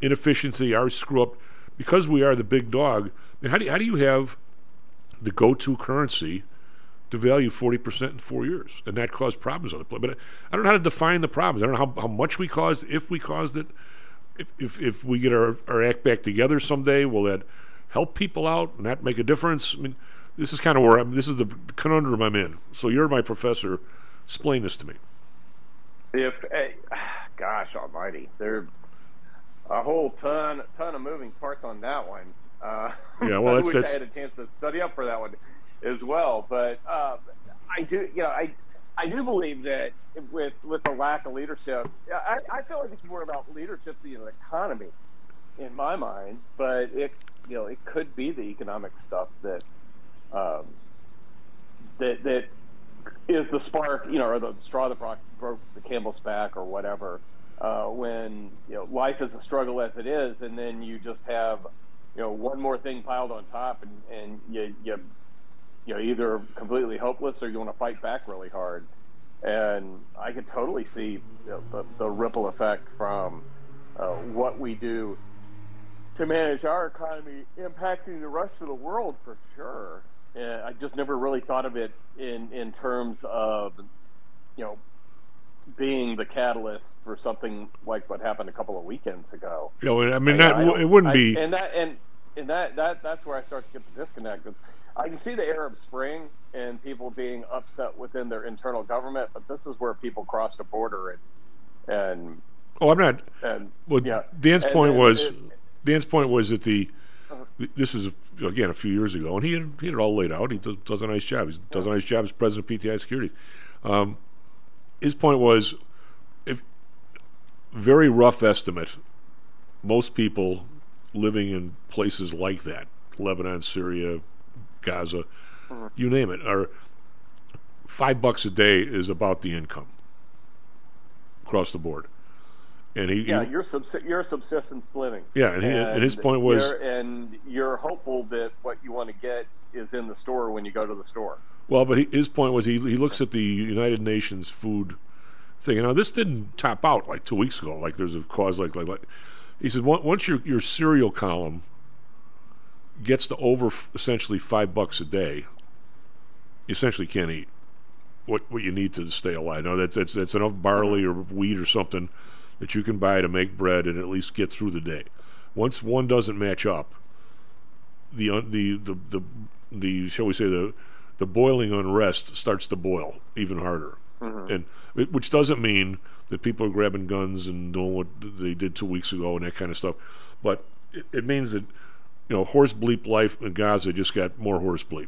F: inefficiency, our screw up, because we are the big dog. I mean, how do you, how do you have the go-to currency to value 40% in four years and that caused problems on the play? But I, I don't know how to define the problems. I don't know how, how much we caused, if we caused it. If, if, if we get our, our act back together someday, will that help people out and that make a difference? I mean, this is kind of where I'm, this is the conundrum I'm in. So you're my professor. Explain this to me.
K: if eh, gosh almighty there a whole ton ton of moving parts on that one uh,
F: Yeah, well,
K: I wish
F: that's-
K: I had a chance to study up for that one as well but uh, I do you know I I do believe that with with the lack of leadership I, I feel like it's more about leadership than the economy in my mind but it you know it could be the economic stuff that um, that that is the spark, you know, or the straw that broke the camel's back, or whatever. Uh, when you know life is a struggle as it is, and then you just have, you know, one more thing piled on top, and and you you you know either completely hopeless or you want to fight back really hard. And I could totally see you know, the, the ripple effect from uh, what we do to manage our economy impacting the rest of the world for sure. Uh, I just never really thought of it in in terms of you know being the catalyst for something like what happened a couple of weekends ago.
F: You know, I mean, that
K: I
F: it wouldn't
K: I-
F: be.
K: and that and and that that that's where I start to get the disconnect. I can see the Arab Spring and people being upset within their internal government, but this is where people crossed a border and and
F: Oh, I'm not.
K: and
F: Well,
K: yeah.
F: Dan's
K: And-
F: point was
K: it-
F: Dan's point was that the
K: Uh-huh.
F: this is again a few years ago, and he had, he had it all laid out. He does, does a nice job. He does a nice job as president of PTI Securities. Um, his point was, if very rough estimate, most people living in places like that, Lebanon, Syria, Gaza, you name it, are five bucks a day is about the income across the board. And he,
K: yeah,
F: he
K: you're subs- you're subsistence living.
F: Yeah, and he- and his point was-
K: you're, and you're hopeful that what you want to get is in the store when you go to the store.
F: Well, but he, his point was he he looks at the United Nations food thing. Now this didn't top out like two weeks ago. Like there's a cause like like, like he said once your your cereal column gets to over essentially five bucks a day, you essentially can't eat what what you need to stay alive. Now that's that's that's enough barley or wheat or something that you can buy to make bread and at least get through the day. Once one doesn't match up, the the the the the shall we say the the boiling unrest starts to boil even harder,
K: Mhm.
F: and it- which doesn't mean that people are grabbing guns and doing what they did two weeks ago and that kind of stuff, but it, it means that you know horse bleep life in Gaza just got more horse bleep,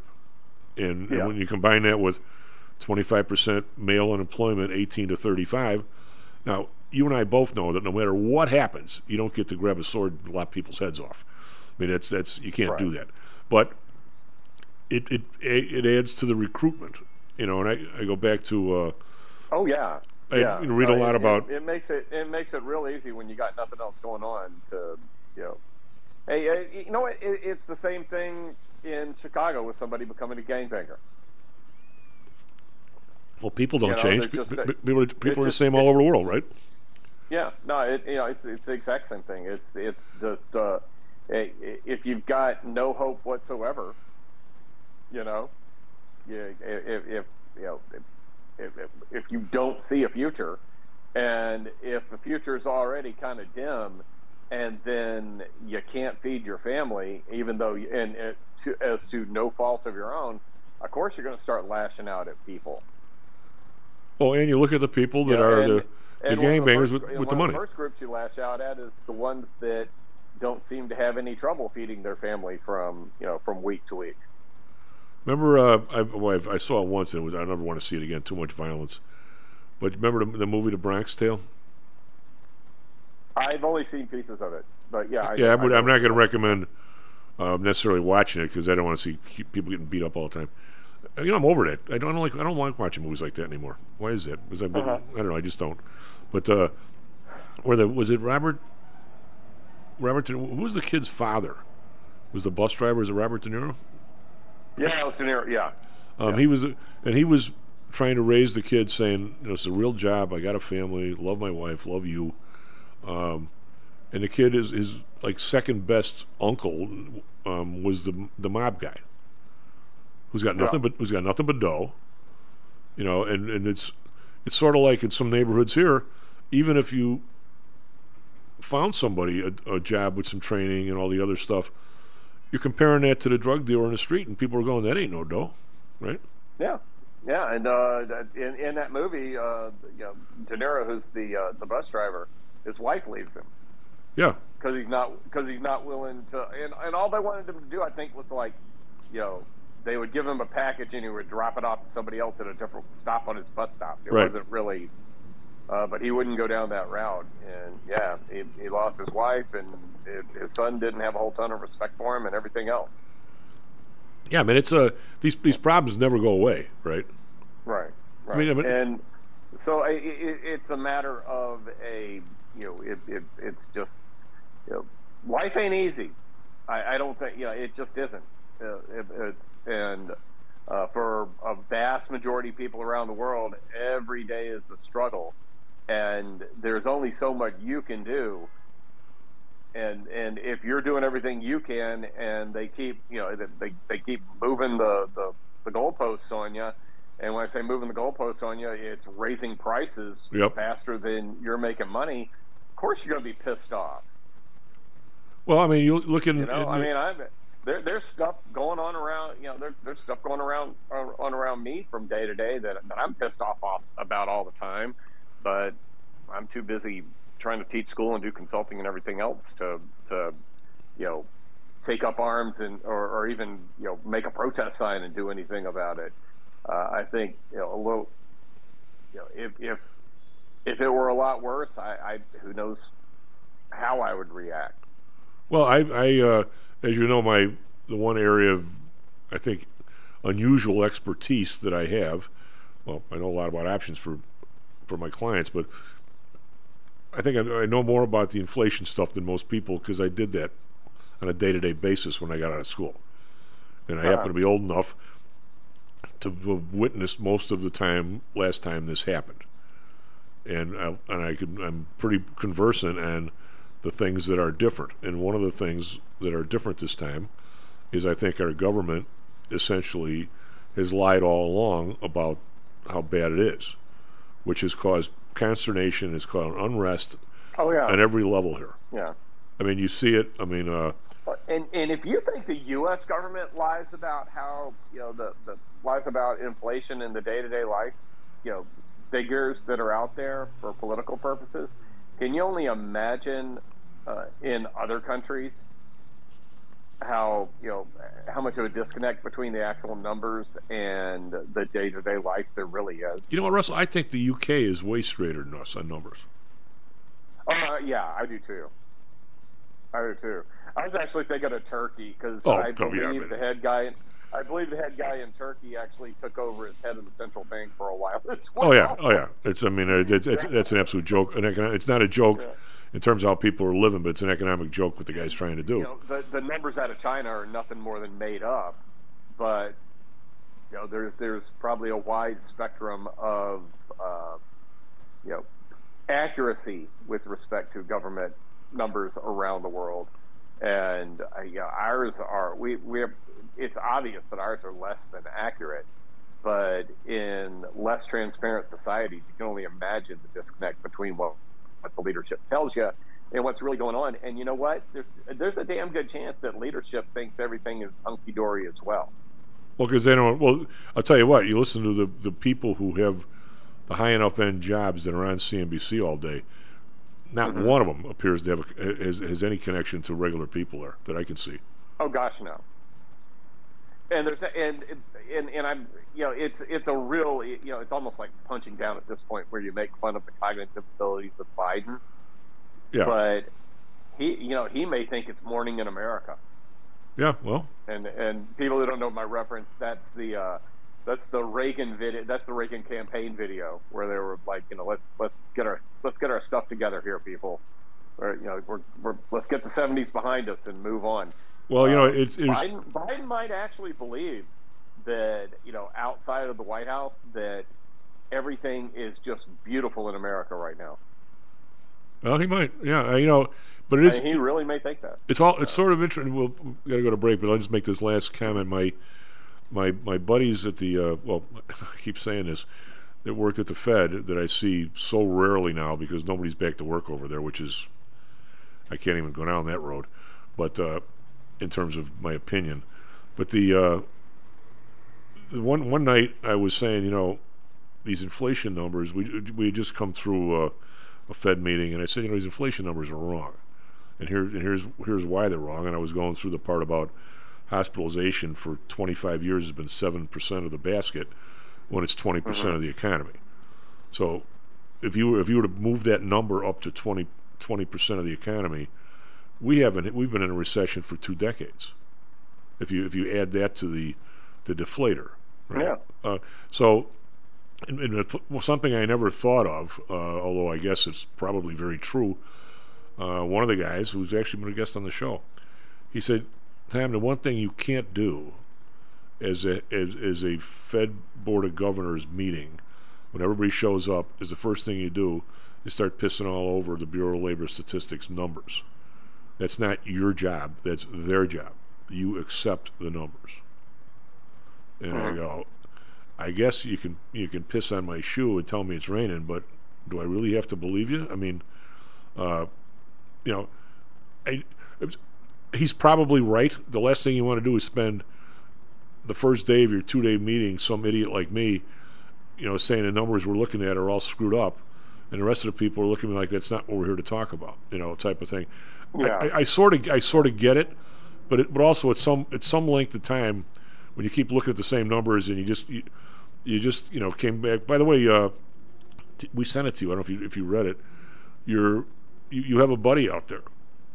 F: and,
K: Yeah.
F: and when you combine that with 25% male unemployment, 18 to 35. Now, you and I both know that no matter what happens, you don't get to grab a sword and lop people's heads off. I mean, that's that's you can't do that. But it it it adds to the recruitment, you know. And I, I go back to uh,
K: Oh yeah,
F: I
K: yeah.
F: read a lot
K: it-
F: about-
K: It, it makes it it makes it real easy when you got nothing else going on to you know. Hey, you know? It, it's the same thing in Chicago with somebody becoming a gangbanger.
F: well, people don't
K: You know,
F: change.
K: just-
F: Pe- pe- people are, people are the
K: just-
F: same all over the world, right?
K: Yeah, no, it, you know, it's, it's the exact same thing. It's it's the i- i- if you've got no hope whatsoever, you know, you, if, if you know if, if if you don't see a future, and if the future is already kind of dim, and then you can't feed your family, even though and it, to, as to no fault of your own, of course you're going to start lashing out at people.
F: Oh, and you look at the people that
K: Yeah,
F: are
K: and-
F: the the gangbangers with, with the money.
K: the first groups you lash out at is the ones that don't seem to have any trouble feeding their family from you know from week to week.
F: Remember, uh, I, well, I've- saw it once. And it was I never want to see it again. Too much violence. But remember the, the movie The Bronx Tale?
K: I've only seen pieces of it, but yeah, I,
F: yeah, I would,
K: I
F: I'm not going to recommend uh, necessarily watching it because I don't want to see people getting beat up all the time. Uh, You know, I'm over that. I don't, I like I don't like watching movies like that anymore. Why is that? Because I've
K: Uh-huh.
F: I don't know. I just don't. But uh, where the was it Robert? Robert, De- who was the kid's father? Was the bus driver? Was it Robert De Niro?
K: Yeah, was near. Yeah,
F: Um, He was, and he was trying to raise the kid, saying, "You know, it's a real job. I got a family. Love my wife. Love you." Um, and the kid is his like second best uncle um, was the the mob guy, who's got nothing but who's got nothing but dough. You know, and and it's it's sort of like in some neighborhoods here, even if you found somebody a, a job with some training and all the other stuff, you're comparing that to the drug dealer in the street, and people are going, "That ain't no dough." right?
K: yeah, Yeah, and uh, in in that movie, uh, you know, De Niro, who's the uh, the bus driver, his wife leaves him
F: Yeah.
K: because he's not because he's not willing to. And and all they wanted him to do, I think, was like, you know, they would give him a package and he would drop it off to somebody else at a different stop on his bus stop. It
F: Right.
K: wasn't really. Uh, but he wouldn't go down that route, and yeah, he, he lost his wife, and it, his son didn't have a whole ton of respect for him, and everything else.
F: Yeah, I mean, it's a these these problems never go away, right?
K: Right.
F: I mean, I mean-
K: and so i it, it's a matter of a you know it, it it's just you know life ain't easy. I, I don't think you know it just isn't. Uh, it, it, and uh, for a vast majority of people around the world, every day is a struggle, and there's only so much you can do. And and if you're doing everything you can, and they keep you know they they keep moving the the, the goalposts on you, and when I say moving the goalposts on you, it's raising prices
F: Yep.
K: faster than you're making money. Of course, you're going to be pissed off.
F: Well, I mean, you look in.
K: You know,
F: in
K: I mean, I'm there. There's stuff going on around. You know, there's there's stuff going around uh, on around me from day to day that that I'm pissed off off about all the time, but I'm too busy trying to teach school and do consulting and everything else to to you know take up arms and or, or even you know make a protest sign and do anything about it. Uh, I think you know a little. You know, if if if it were a lot worse, I, I who knows how I would react.
F: Well, I, I uh, as you know, my the one area of I think unusual expertise that I have. Well, I know a lot about options for for my clients, but I think I, I know more about the inflation stuff than most people because I did that on a day to day basis when I got out of school, and I
K: Uh-huh.
F: happen to be old enough to have witnessed most of the time last time this happened, and I, and I I'm pretty conversant and the things that are different. And one of the things that are different this time is I think our government essentially has lied all along about how bad it is, which has caused consternation, has caused unrest
K: Oh yeah.
F: on every level here.
K: Yeah.
F: I mean, you see it. I mean, uh,
K: And and if you think the U.S. government lies about how you know the, the lies about inflation in the day to day life, you know, figures that are out there for political purposes, can you only imagine uh, in other countries how you know how much of a disconnect between the actual numbers and the day to day life there really is?
F: you know what, Russell? I think the UK is way straighter than us on numbers.
K: Uh, yeah, I do too. I do too. I was actually thinking of Turkey because
F: Oh,
K: I
F: oh, yeah,
K: believe
F: but-
K: the head guy. I believe the head guy in Turkey actually took over as head of the central bank for a while well.
F: Oh yeah, oh yeah. It's I mean, uh, it's, it's, that's an absolute joke. It's not a joke in terms of how people are living, but it's an economic joke what the guy's trying to do.
K: You know, the the numbers out of China are nothing more than made up, but you know, there's there's probably a wide spectrum of uh, you know accuracy with respect to government numbers around the world, and uh, ours are we we it's obvious that ours are less than accurate. But in less transparent societies, you can only imagine the disconnect between what, what the leadership tells you and what's really going on. And you know what? There's there's a damn good chance that leadership thinks everything is hunky dory as well.
F: Well, because they don't. Well, I'll tell you what. You listen to the the people who have the high enough end jobs that are on CNBC all day. Not
K: Mhm.
F: one of them appears to have a, has, has any connection to regular people there that I can see.
K: Oh gosh, no. And there's and and and I'm you know it's it's a real you know it's almost like punching down at this point where you make fun of the cognitive abilities of Biden.
F: Yeah.
K: But he you know he may think it's morning in America.
F: Yeah. Well.
K: And and people who don't know my reference, that's the uh, that's the Reagan video. That's the Reagan campaign video where they were like, you know, let's let's get our let's get our stuff together here, people. Or, you know, we're, we're let's get the '70s behind us and move on.
F: Well, you know,
K: Uh,
F: it's, it's
K: Biden, Biden might actually believe that you know outside of the White House that everything is just beautiful in America right now.
F: well, he might. Yeah. uh, You know, but it is.
K: I mean, he really may think that.
F: It's all. It's sort of interesting. We'll we got to go to break, but I'll just make this last comment. My my my buddies at the uh, well, I keep saying this that worked at the Fed that I see so rarely now because nobody's back to work over there, which is I can't even go down that road. But uh, in terms of my opinion, but the uh, the one one night I was saying, you know, these inflation numbers. We we had just come through uh, a Fed meeting, and I said, you know, these inflation numbers are wrong, and here and here's here's why they're wrong. And I was going through the part about hospitalization for 25 years has been seven percent of the basket, when it's 20%
G: Mm-hmm.
F: of the economy. So, if you were if you were to move that number up to 20 percent of the economy, we haven't we've been in a recession for two decades. If you if you add that to the the deflator, right?
G: Yeah.
F: Uh, so, and, and well, something I never thought of, uh, although I guess it's probably very true. Uh, one of the guys who's actually been a guest on the show, he said, "Tom, the one thing you can't do as a as, as a Fed Board of Governors meeting, when everybody shows up, is the first thing you do is start pissing all over the Bureau of Labor Statistics numbers. That's not your job. That's their job. You accept the numbers." And I
G: Mhm.
F: go, I guess you can you can piss on my shoe and tell me it's raining, but do I really have to believe you? I mean, uh, you know, I, he's probably right. The last thing you want to do is spend the first day of your two day meeting, some idiot like me, you know, saying the numbers we're looking at are all screwed up, and the rest of the people are looking at me like that's not what we're here to talk about, you know, type of thing.
G: Yeah.
F: I, I, I sort of I sort of get it, but it, but also at some at some length of time, when you keep looking at the same numbers and you just you, you just you know came back. By the way, uh, t- we sent it to you. I don't know if you if you read it. You're you, you have a buddy out there.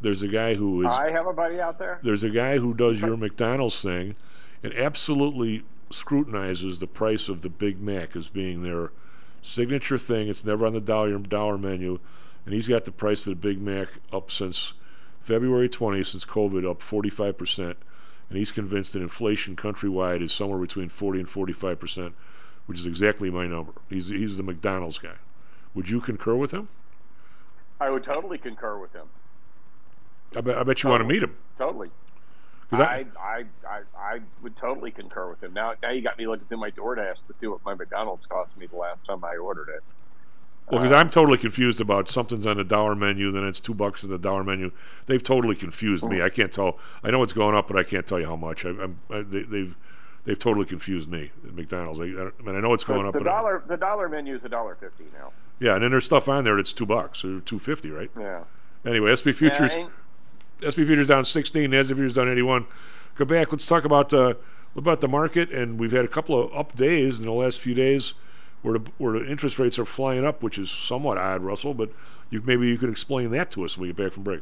F: There's a guy who is
K: I have a buddy out there.
F: there's a guy who does your McDonald's thing and absolutely scrutinizes the price of the Big Mac as being their signature thing. It's never on the dollar dollar menu, and he's got the price of the Big Mac up since February 20th, since COVID, up 45 percent, and he's convinced that inflation countrywide is somewhere between 40 and 45 percent, which is exactly my number. He's he's the McDonald's guy. Would you concur with him?
K: I would totally concur with him.
F: I bet, I bet you want to meet him.
K: Totally.
F: I,
K: I, I, I would totally concur with him. Now, now you got me looking through my DoorDash to see what my McDonald's cost me the last time I ordered it.
F: Well, because I'm totally confused about something's on the dollar menu, then it's two bucks in the dollar menu. They've totally confused me. I can't tell. I know it's going up, but I can't tell you how much. I, I'm, I, they, they've they've totally confused me at McDonald's. I, I, mean, I know it's going
K: the,
F: up,
K: the
F: but I-
K: dollar, the dollar menu is a dollar fifty now.
F: yeah, and then there's stuff on there that's two bucks or two fifty, right?
K: Yeah.
F: Anyway, SP futures,
K: ain't-
F: SP futures down 16, NASDAQ futures down 81. Go back. Let's talk about uh, about the market, and we've had a couple of up days in the last few days, where the where the interest rates are flying up, which is somewhat odd, Russell. But you maybe you could explain that to us when we get back from break.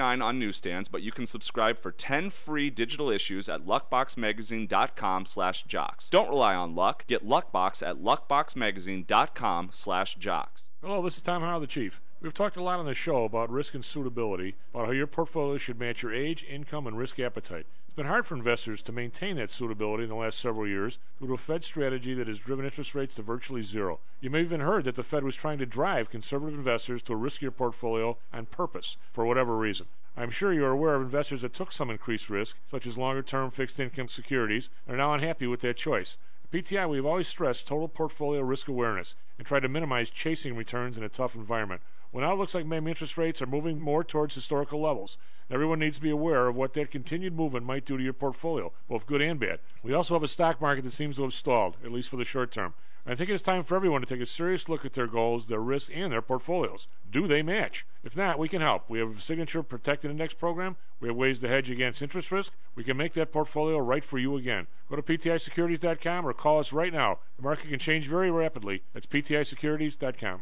L: on newsstands, but you can subscribe for 10 free digital issues at luckboxmagazine.com slash jocks. Don't rely on luck. Get Luckbox at luckboxmagazine.com slash jocks.
F: Hello, this is Tom Howell, the Chief. We've talked a lot on the show about risk and suitability, about how your portfolio should match your age, income, and risk appetite. It's been hard for investors to maintain that suitability in the last several years due to a Fed strategy that has driven interest rates to virtually zero. You may have even heard that the Fed was trying to drive conservative investors to a riskier portfolio on purpose, for whatever reason. I'm sure you are aware of investors that took some increased risk, such as longer term fixed income securities, and are now unhappy with that choice. At PTI, we have always stressed total portfolio risk awareness and tried to minimize chasing returns in a tough environment. Well, now it looks like maybe interest rates are moving more towards historical levels. Everyone needs to be aware of what that continued movement might do to your portfolio, both good and bad. We also have a stock market that seems to have stalled, at least for the short term. I think it's time for everyone to take a serious look at their goals, their risks, and their portfolios. Do they match? If not, we can help. We have a signature protected index program. We have ways to hedge against interest risk. We can make that portfolio right for you again. Go to PTIsecurities.com or call us right now. The market can change very rapidly. That's PTIsecurities.com.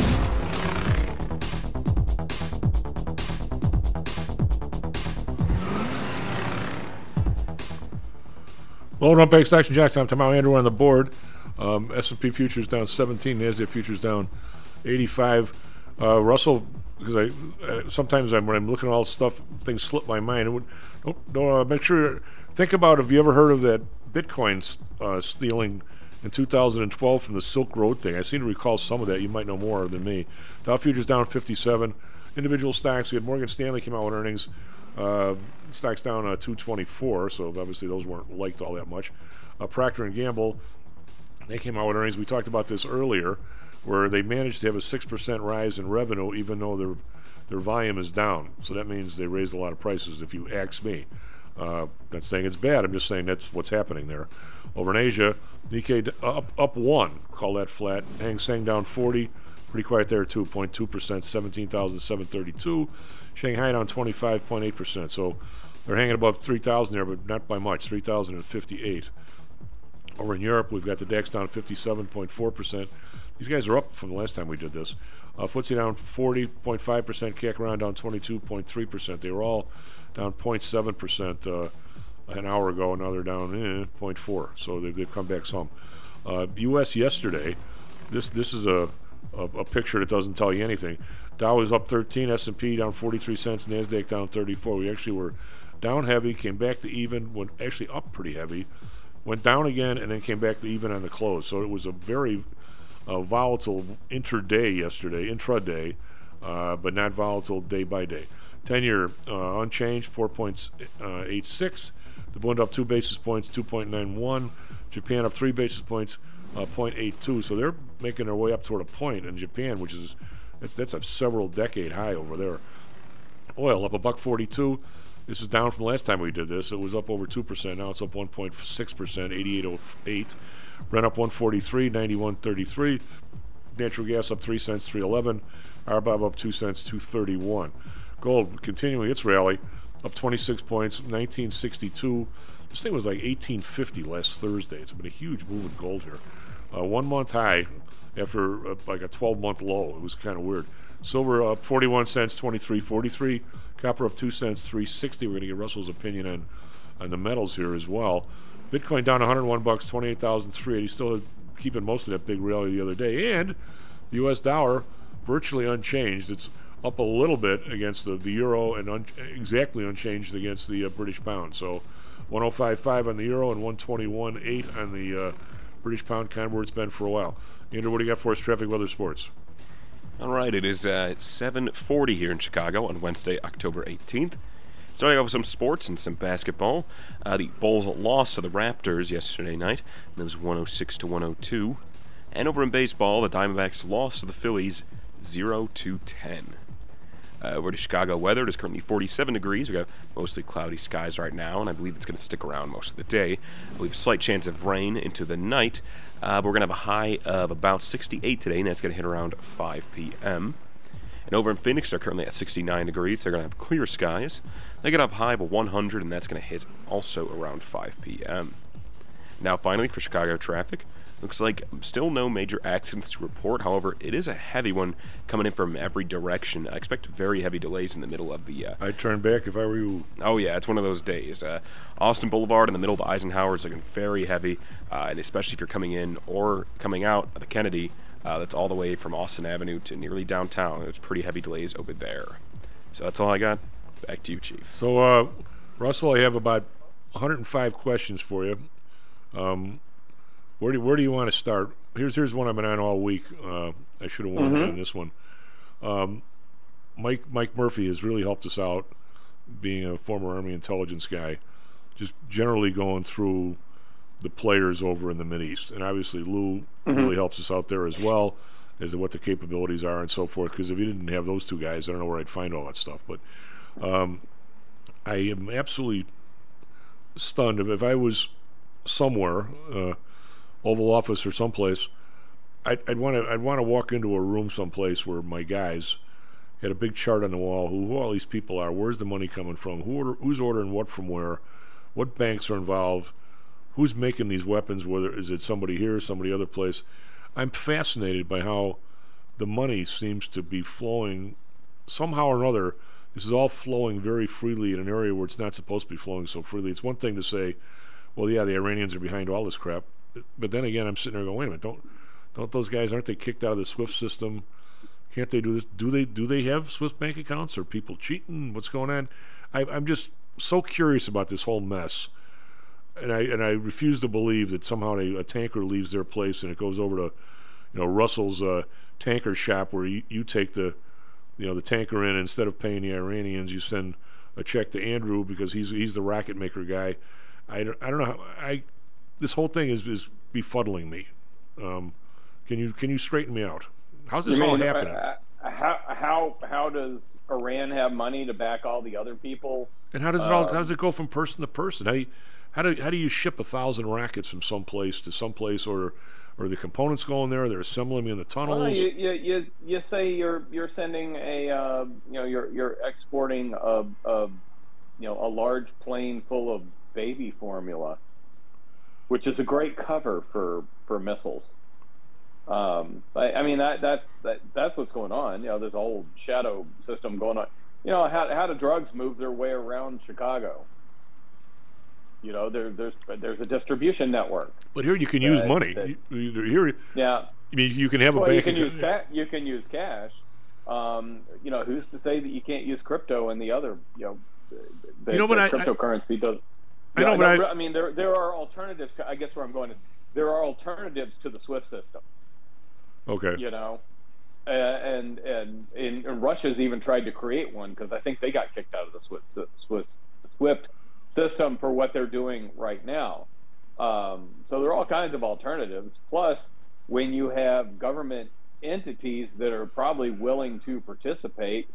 F: Load up back Stocks and Jocks. I'm Tom Andrew on the board. Um, S&P futures down 17. Nasdaq futures down 85. Uh, Russell, because I uh, sometimes I'm, when I'm looking at all stuff, things slip my mind. Would, don't, don't, uh, make sure think about. Have you ever heard of that Bitcoin uh, stealing in 2012 from the Silk Road thing? I seem to recall some of that. You might know more than me. Dow futures down 57. Individual stocks. We had Morgan Stanley came out with earnings. Uh, stocks down uh, 224. So obviously those weren't liked all that much. Uh, Procter and Gamble they came out with earnings. We talked about this earlier, where they managed to have a six percent rise in revenue, even though their their volume is down. So that means they raised a lot of prices. If you ask me, uh, not saying it's bad. I'm just saying that's what's happening there. Over in Asia, Nikkei up up one. Call that flat. Hang Seng down 40. Pretty quiet there, 2.2 percent, 17,732. Shanghai down 25.8 percent. So they're hanging above 3,000 there, but not by much. 3,058. Over in Europe, we've got the DAX down 57.4%. These guys are up from the last time we did this. Uh, FTSE down 40.5%, CAC around down 22.3%. They were all down 0.7% uh, an hour ago, and now they're down eh, 0.4. So they've, they've come back some. Uh, U.S. yesterday, this this is a, a, a picture that doesn't tell you anything. Dow was up 13, S&P down 43 cents, Nasdaq down 34. We actually were down heavy, came back to even, went actually up pretty heavy, went down again, and then came back to even on the close. So it was a very uh, volatile intraday yesterday, intraday, uh, but not volatile day by day. 10 year uh, unchanged, 4.86. The Bund up two basis points, 2.91. Japan up three basis points, uh, 0.82. So they're making their way up toward a point in Japan, which is that's, that's a several decade high over there. Oil up a buck 42. This is down from last time we did this. It was up over 2%. Now it's up 1.6%, 88.08. Brent up 143, 91.33. Natural gas up 3 cents, 311. RBOB up 2 cents, 231. Gold continuing its rally, up 26 points, 1962. This thing was like 1850 last Thursday. It's been a huge move in gold here. Uh, one month high after uh, like a 12 month low. It was kind of weird. Silver up 41 cents, 23.43. Copper up 2 cents, 360. We're going to get Russell's opinion on, on the metals here as well. Bitcoin down 101 bucks, 28,380. Still keeping most of that big rally the other day. And the U.S. dollar virtually unchanged. It's up a little bit against the, the euro and un- exactly unchanged against the uh, British pound. So 105.5 on the euro and 121.8 on the uh, British pound, kind of where it's been for a while. Andrew, what do you got for us? Traffic, weather, sports.
J: All right, it is uh, 7:40 here in Chicago on Wednesday, October 18th. Starting off with some sports and some basketball. Uh, the Bulls lost to the Raptors yesterday night. It was 106 to 102. And over in baseball, the Diamondbacks lost to the Phillies 0 to 10. Uh, over to Chicago weather. It is currently 47 degrees. We got mostly cloudy skies right now, and I believe it's going to stick around most of the day. We have a slight chance of rain into the night, uh, but we're going to have a high of about 68 today, and that's going to hit around 5 p.m. And over in Phoenix, they're currently at 69 degrees. They're going to have clear skies. They get up high of 100, and that's going to hit also around 5 p.m. Now, finally, for Chicago traffic, Looks like still no major accidents to report. However, it is a heavy one coming in from every direction. I expect very heavy delays in the middle of the. Uh,
F: I'd turn back if I were you.
J: Oh yeah, it's one of those days. Uh, Austin Boulevard in the middle of Eisenhower is looking very heavy, uh, and especially if you're coming in or coming out of the Kennedy, uh, that's all the way from Austin Avenue to nearly downtown. It's pretty heavy delays over there. So that's all I got. Back to you, Chief.
F: So, uh, Russell, I have about 105 questions for you. Um, where do where do you want to start? Here's here's one I've been on all week. Uh, I should have warned you
K: Mhm.
F: on this one. Um, Mike Mike Murphy has really helped us out, being a former Army intelligence guy, just generally going through the players over in the Mid East, and obviously Lou
K: Mhm.
F: really helps us out there as well as to what the capabilities are and so forth. Because if you didn't have those two guys, I don't know where I'd find all that stuff. But um, I am absolutely stunned. If, if I was somewhere, uh, Oval Office or someplace, I'd, want to I'd want to walk into a room someplace where my guys had a big chart on the wall. Who, who all these people are? Where's the money coming from? Who order, who's ordering what from where? What banks are involved? Who's making these weapons? Whether is it somebody here, or somebody other place? I'm fascinated by how the money seems to be flowing somehow or another. This is all flowing very freely in an area where it's not supposed to be flowing so freely. It's one thing to say, well, yeah, the Iranians are behind all this crap, but then again, I'm sitting there going, wait a minute, don't don't those guys aren't they kicked out of the SWIFT system? Can't they do this? Do they do they have SWIFT bank accounts? Are people cheating? What's going on? I, I'm just so curious about this whole mess, and I and I refuse to believe that somehow a, a tanker leaves their place and it goes over to, you know, Russell's uh, tanker shop where you, you take the, you know, the tanker in instead of paying the Iranians, you send a check to Andrew because he's he's the rocket maker guy. I don't, I don't know how I this whole thing is is befuddling me. Um, can you can you straighten me out? How's this
K: You
F: all
K: mean,
F: happening?
K: uh, how how how does Iran have money to back all the other people?
F: And how does it all?
K: Um,
F: How does it go from person to person? How do you, how do how do you ship a thousand rackets from some place to some place, or or the components going there? They're assembling them in the tunnels.
K: Well, you, you, you, you say you're you're sending a uh, you know you're you're exporting a, a you know a large plane full of baby formula, which is a great cover for for missiles. Um, I, I mean that that that that's what's going on. You know, there's a whole shadow system going on. You know, how how do drugs move their way around Chicago? You know, there there's there's a distribution network.
F: but here you can use money.
K: that-
F: You- you- here,
K: Yeah.
F: I mean, you can have a
K: well, you
F: bank.
K: can use ca- you can use cash. Um, you know, who's to say that you can't use crypto and the other, you know, the,
F: You know, but
K: the
F: I- I-
K: cryptocurrency does.
F: I know, but I-
K: I mean, there there are alternatives. To, I guess where I'm going is there are alternatives to the SWIFT system.
F: Okay.
K: You know, uh, and, and and and Russia's even tried to create one because I think they got kicked out of the SWIFT SWIFT, SWIFT system for what they're doing right now. Um, so there are all kinds of alternatives. Plus, when you have government entities that are probably willing to participate,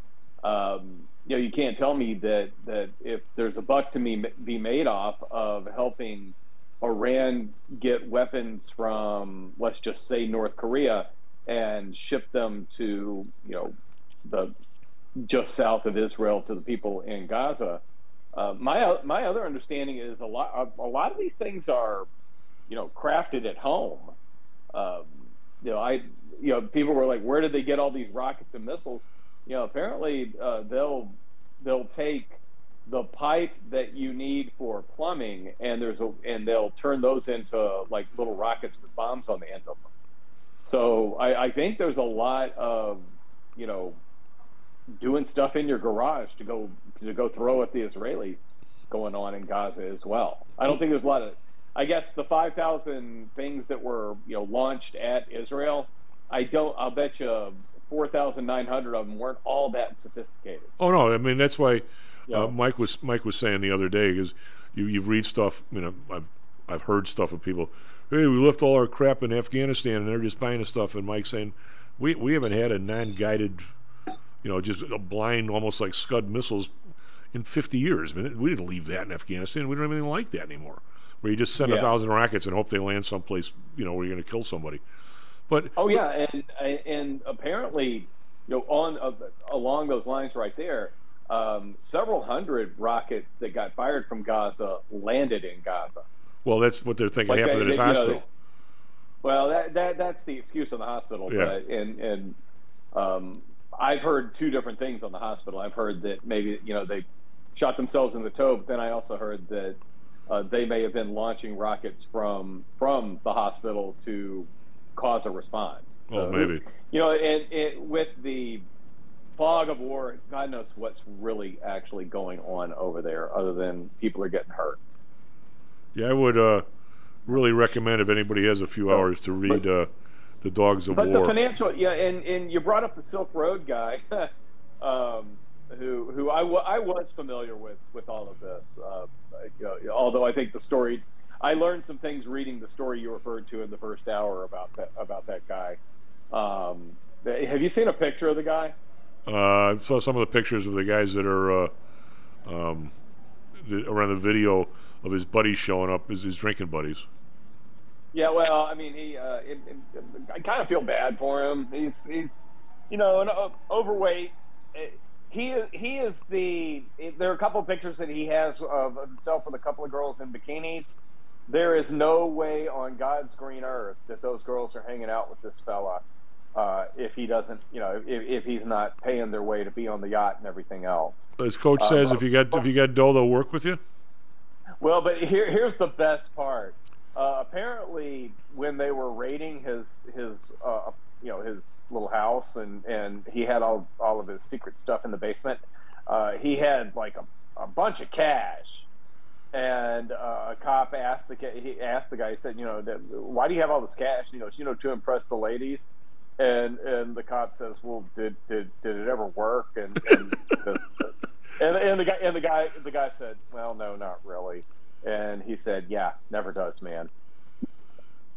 K: um, you know, you can't tell me that that if there's a buck to me be made off of helping Iran get weapons from, let's just say, North Korea, and ship them to, you know, the just south of Israel to the people in Gaza. Uh, my my other understanding is a lot a, a lot of these things are, you know, crafted at home. Um, you know, I you know people were like, where did they get all these rockets and missiles? You know, apparently uh, they'll they'll take the pipe that you need for plumbing, and there's a and they'll turn those into like little rockets with bombs on the end of them. So I, I think there's a lot of you know doing stuff in your garage to go to go throw at the Israelis going on in Gaza as well. I don't think there's a lot of. I guess the 5,000 things that were you know launched at Israel, I don't. I'll bet you 4,900 of them weren't all that sophisticated.
F: Oh no, I mean that's why
K: Yeah.
F: uh, Mike was Mike was saying the other day because you you read stuff. You know, I've I've heard stuff of people. Hey, we left all our crap in Afghanistan, and they're just buying the stuff. And Mike saying, we we haven't had a non-guided, you know, just a blind, almost like Scud missiles in 50 years. I mean, we didn't leave that in Afghanistan. We don't have anything like that anymore. Where you just send a thousand rockets and hope they land someplace, you know, where you're going to kill somebody. But
K: Oh yeah, and and apparently, you know, on uh, along those lines right there, um, several hundred rockets that got fired from Gaza landed in Gaza.
F: well, that's what they're thinking
K: Like
F: happened at his
K: they- you know,
F: hospital.
K: Well, that, that that's the excuse on the hospital.
F: Yeah.
K: But, and and um, I've heard two different things on the hospital. I've heard that maybe you know they shot themselves in the toe, but then I also heard that uh, they may have been launching rockets from from the hospital to cause a response.
F: Oh, maybe.
K: You know, and, and with the fog of war, God knows what's really actually going on over there, other than people are getting hurt.
F: Yeah, I would uh, really recommend if anybody has a few hours to read uh, the Dogs of
K: But
F: War.
K: the financial, yeah, and, and you brought up the Silk Road guy, um, who who I, I was familiar with with all of this. Uh, you know, although I think the story, I learned some things reading the story you referred to in the first hour about that about that guy. Um, have you seen a picture of the guy?
F: Uh, I saw some of the pictures of the guys that are uh, um, the, around the video of his buddies showing up, his, his drinking buddies.
K: Yeah, well, I mean, he. Uh, it, it, I kind of feel bad for him. He's, he's you know, an o- overweight. Eh, He is. He is the. There are a couple of pictures that he has of himself with a couple of girls in bikinis. There is no way on God's green earth that those girls are hanging out with this fella uh, if he doesn't, you know, if, if he's not paying their way to be on the yacht and everything else.
F: As coach
K: Uh,
F: says, if you got if you got dough, they'll work with you.
K: Well, but here, here's the best part. Uh, apparently, when they were raiding his his uh, you know his little house and and he had all all of his secret stuff in the basement, uh, he had like a, a bunch of cash. And uh, a cop asked the he asked the guy. He said, "You know, why do you have all this cash? You know, you know, to impress the ladies." And and the cop says, "Well, did did did it ever work?" And and the, and, and the guy and the guy the guy said, "Well, no, not really." And he said, "Yeah, never does, man."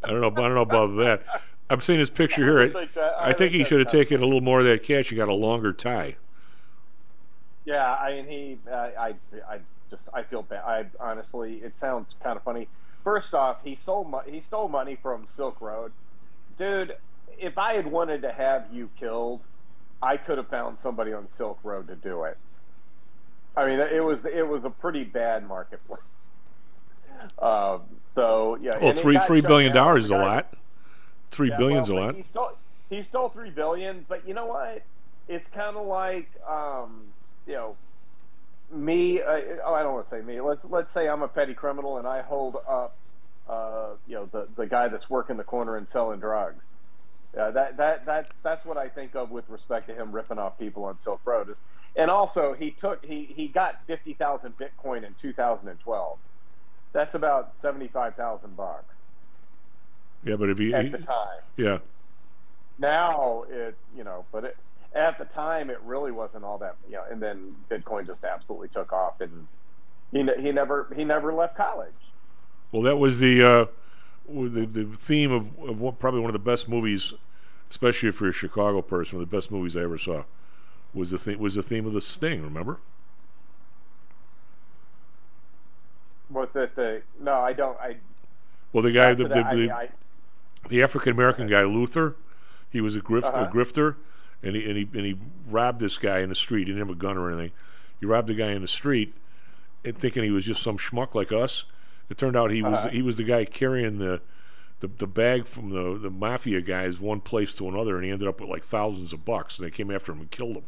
F: I don't know. I don't know about that. I'm seeing his picture here.
K: would think that- I
F: I, think he should have taken a little more of that cash. He got a longer tie.
K: Yeah, I mean, he, uh, I, I just, I feel bad. I honestly, it sounds kind of funny. First off, he sold, mo- he stole money from Silk Road, dude. If I had wanted to have you killed, I could have found somebody on Silk Road to do it. I mean, it was, it was a pretty bad marketplace. Um, so yeah.
F: Well, three three billion dollars is a lot. Three
K: yeah,
F: billion's
K: well,
F: a lot.
K: He stole, he stole three billion, but you know what? It's kind of like, um, you know, me. Uh, oh, I don't want to say me. Let's let's say I'm a petty criminal and I hold up, uh, you know, the the guy that's working the corner and selling drugs. Uh, that that that that's what I think of with respect to him ripping off people on Silk Road. And also, he took he he got fifty thousand Bitcoin in 2012. That's about seventy five thousand bucks
F: Yeah, but if he,
K: at
F: he-
K: the time.
F: yeah,
K: Now it, you know, but it, at the time it really wasn't all that, you know. And then Bitcoin just absolutely took off, and he he never he never left college.
F: Well, that was the uh, the, the theme of, of what, probably one of the best movies, especially if you're a Chicago person. One of the best movies I ever saw was the theme was the theme of the Sting. Remember?
K: Was it the no? I don't. I
F: Well, the guy, the,
K: that,
F: the,
K: I
F: the, the African American guy Luther, he was a, grift,
K: Uh-huh.
F: a grifter, and he and he and he robbed this guy in the street. He didn't have a gun or anything. He robbed the guy in the street, and thinking he was just some schmuck like us. It turned out he was
K: Uh-huh.
F: he was the guy carrying the, the the bag from the the mafia guys one place to another, and he ended up with like thousands of bucks. And they came after him and killed him.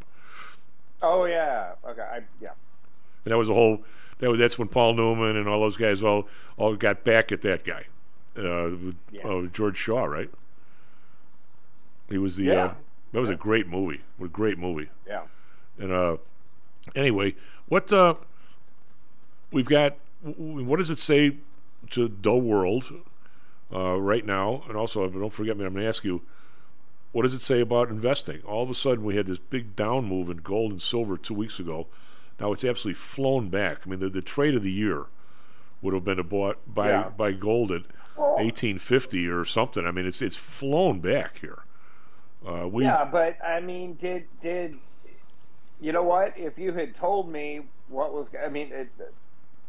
K: oh yeah. Okay. I, yeah.
F: And that was the whole. That was that's when Paul Newman and all those guys all all got back at that guy, uh, with, uh, George Shaw, right? He was the.
K: Yeah.
F: Uh, that was a great movie. What a great movie.
K: Yeah.
F: And uh, anyway, what uh, we've got? What does it say to the world uh, right now? And also, don't forget me. I'm going to ask you. What does it say about investing? All of a sudden, we had this big down move in gold and silver two weeks ago. Now it's absolutely flown back. I mean, the, the trade of the year would have been a bought by
K: Yeah.
F: by gold at 1850 or something. I mean, it's it's flown back here. Uh, we
K: yeah, but I mean, did did you know what? If you had told me what was, I mean, it,